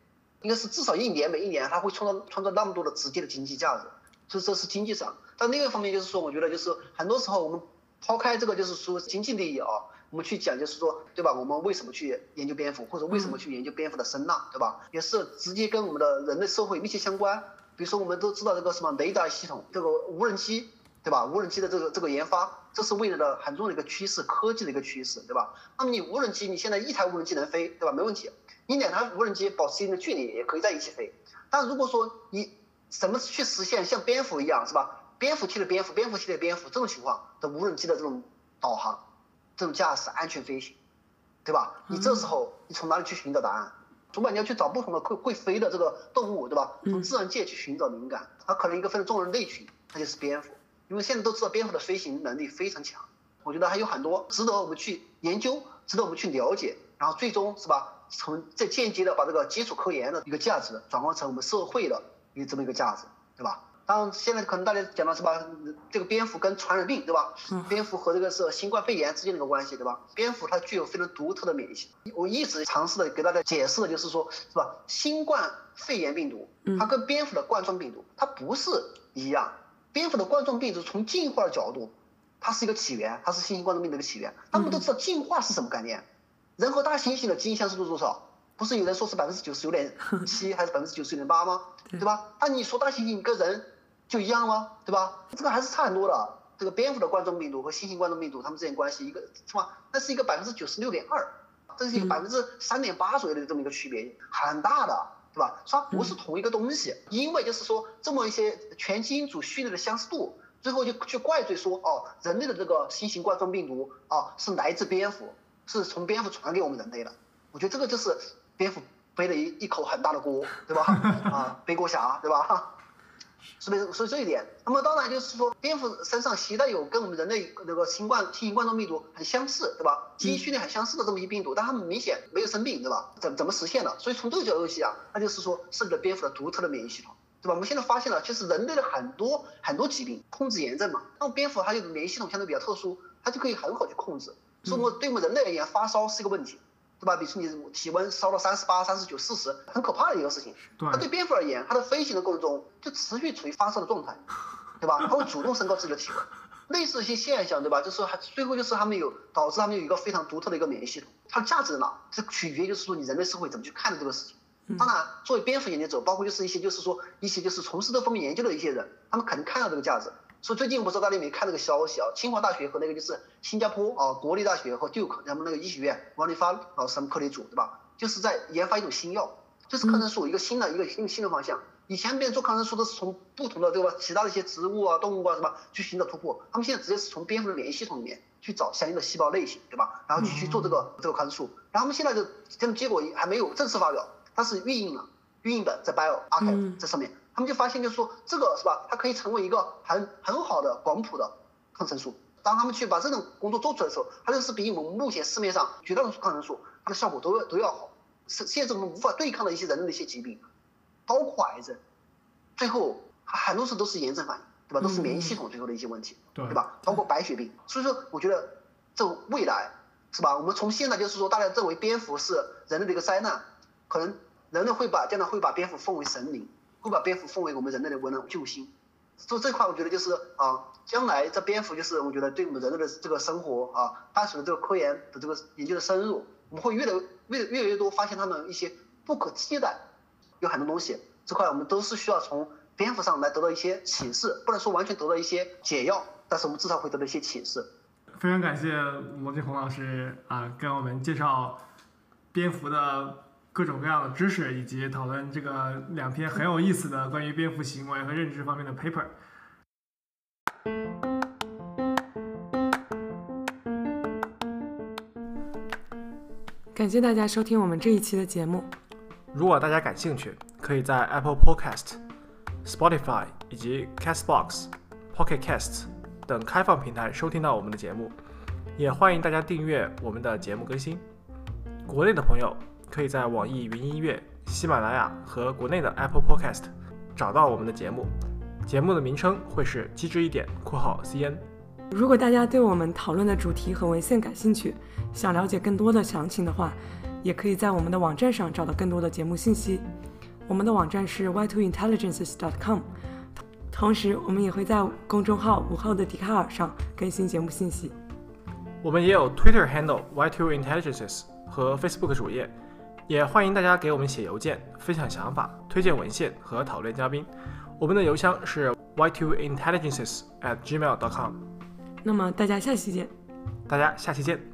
应该是至少一年每一年它会创造创造那么多的直接的经济价值，所以这是经济上。但另外一方面就是说，我觉得就是很多时候我们抛开这个就是说经济利益啊，我们去讲就是说，对吧？我们为什么去研究蝙蝠，或者为什么去研究蝙蝠的声呐，对吧？也是直接跟我们的人类社会密切相关。比如说，我们都知道这个什么雷达系统，这个无人机，对吧？无人机的这个这个研发，这是未来的很重要的一个趋势，科技的一个趋势，对吧？那么你无人机，你现在一台无人机能飞，对吧？没问题。你两台无人机保持一定的距离，也可以在一起飞。但如果说你怎么去实现像蝙蝠一样，是吧？蝙蝠系列蝙蝠，蝙蝠系列蝙蝠这种情况的无人机的这种导航、这种驾驶、安全飞行，对吧？你这时候你从哪里去寻找答案？主管你要去找不同的会会飞的这个动物，对吧？从自然界去寻找灵感，它可能一个非常重要的类群，它就是蝙蝠。因为现在都知道蝙蝠的飞行能力非常强，我觉得还有很多值得我们去研究，值得我们去了解，然后最终是吧？从再间接的把这个基础科研的一个价值转换成我们社会的一这么一个价值，对吧？当然，现在可能大家讲到是吧？这个蝙蝠跟传染病，对吧？蝙蝠和这个是新冠肺炎之间的一个关系，对吧？蝙蝠它具有非常独特的免疫性。我一直尝试的给大家解释的就是说，是吧？新冠肺炎病毒，它跟蝙蝠的冠状病毒，它不是一样。蝙蝠的冠状病毒从进化的角度，它是一个起源，它是新型冠状病毒的起源。他们都知道进化是什么概念？人和大猩猩的基因相似度多少？不是有人说是百分之九十九点七，还是百分之九十九点八吗？对吧？那你说大猩猩跟人？就一样吗？对吧？这个还是差很多的。这个蝙蝠的冠状病毒和新型冠状病毒，它们之间关系一个是吧？那是一个百分之九十六点二，这是一个百分之三点八左右的这么一个区别，很大的，对吧？它不是同一个东西，因为就是说这么一些全基因组序列的相似度，最后就去怪罪说哦，人类的这个新型冠状病毒啊是来自蝙蝠，是从蝙蝠传给我们人类的。我觉得这个就是蝙蝠背了一一口很大的锅，对吧？啊，背锅侠，对吧？所以，所以这一点，那么当然就是说，蝙蝠身上携带有跟我们人类那个新冠新型冠状病毒很相似，对吧？基因序列很相似的这么一病毒，但它们明显没有生病，对吧？怎怎么实现的？所以从这个角度讲，那就是说，涉及了蝙蝠的独特的免疫系统，对吧？我们现在发现了，其实人类的很多很多疾病，控制炎症嘛，那么蝙蝠它有免疫系统相对比较特殊，它就可以很好去控制。所以，我对我们人类而言，发烧是一个问题。对吧？比如说你体温烧到三十八、三十九、四十，很可怕的一个事情。对。它对蝙蝠而言，它的飞行的过程中就持续处于发烧的状态，对吧？它会主动升高自己的体温。类似一些现象，对吧？就是还最后就是他们有导致他们有一个非常独特的一个免疫系统。它的价值在哪？这取决于就是说你人类社会怎么去看待这个事情。当然，作为蝙蝠研究者，包括就是一些就是说一些就是从事这方面研究的一些人，他们肯定看到这个价值。所以最近不知道大家有没有看那个消息啊？清华大学和那个就是新加坡啊国立大学和 Duke 他们那个医学院王立发老师他们课题组对吧？就是在研发一种新药，就是抗生素一个新的一个新新的方向。以前别人做抗生素都是从不同的对吧？其他的一些植物啊动物啊什么去寻找突破，他们现在直接是从蝙蝠的免疫系统里面去找相应的细胞类型对吧？然后去去做这个这个抗生素。然后他们现在的这种结果还没有正式发表，但是预印了，预印的在 Bio Archive 这上面。他们就发现，就是说这个是吧？它可以成为一个很很好的广谱的抗生素。当他们去把这种工作做出来的时候，它就是比我们目前市面上绝大多数抗生素它的效果都要都要好，是限制我们无法对抗的一些人类的一些疾病，包括癌症。最后很多时候都是炎症反应，对吧？都是免疫系统最后的一些问题，对吧？包括白血病。所以说，我觉得这未来是吧？我们从现在就是说，大家认为蝙蝠是人类的一个灾难，可能人类会把将来会把蝙蝠奉为神灵。会把蝙蝠奉为我们人类的文能救星，做这块我觉得就是啊，将来这蝙蝠就是我觉得对我们人类的这个生活啊，伴随着这个科研的这个研究的深入，我们会越来越越来越多发现它们一些不可替代，有很多东西这块我们都是需要从蝙蝠上来得到一些启示，不能说完全得到一些解药，但是我们至少会得到一些启示。非常感谢罗俊宏老师啊，跟我们介绍蝙蝠的各种各样的知识，以及讨论这个两篇很有意思的关于蝙蝠行为和认知方面的 paper。感谢大家收听我们这一期的节目。如果大家感兴趣，可以在 Apple Podcast、Spotify 以及 Castbox、Pocket Casts 等开放平台收听到我们的节目。也欢迎大家订阅我们的节目更新。国内的朋友可以在网易云音乐、喜马拉雅和国内的 Apple Podcast 找到我们的节目。节目的名称会是“机智一点”（括号 CN）。如果大家对我们讨论的主题和文献感兴趣，想了解更多的详情的话，也可以在我们的网站上找到更多的节目信息。我们的网站是 y2intelligences.com，同时我们也会在公众号“午后的笛卡尔”上更新节目信息。我们也有 Twitter handle y2intelligences 和 Facebook 主页，也欢迎大家给我们写邮件，分享想法、推荐文献和讨论嘉宾。我们的邮箱是 y2intelligences at gmail.com。那么大家下期见。大家下期见。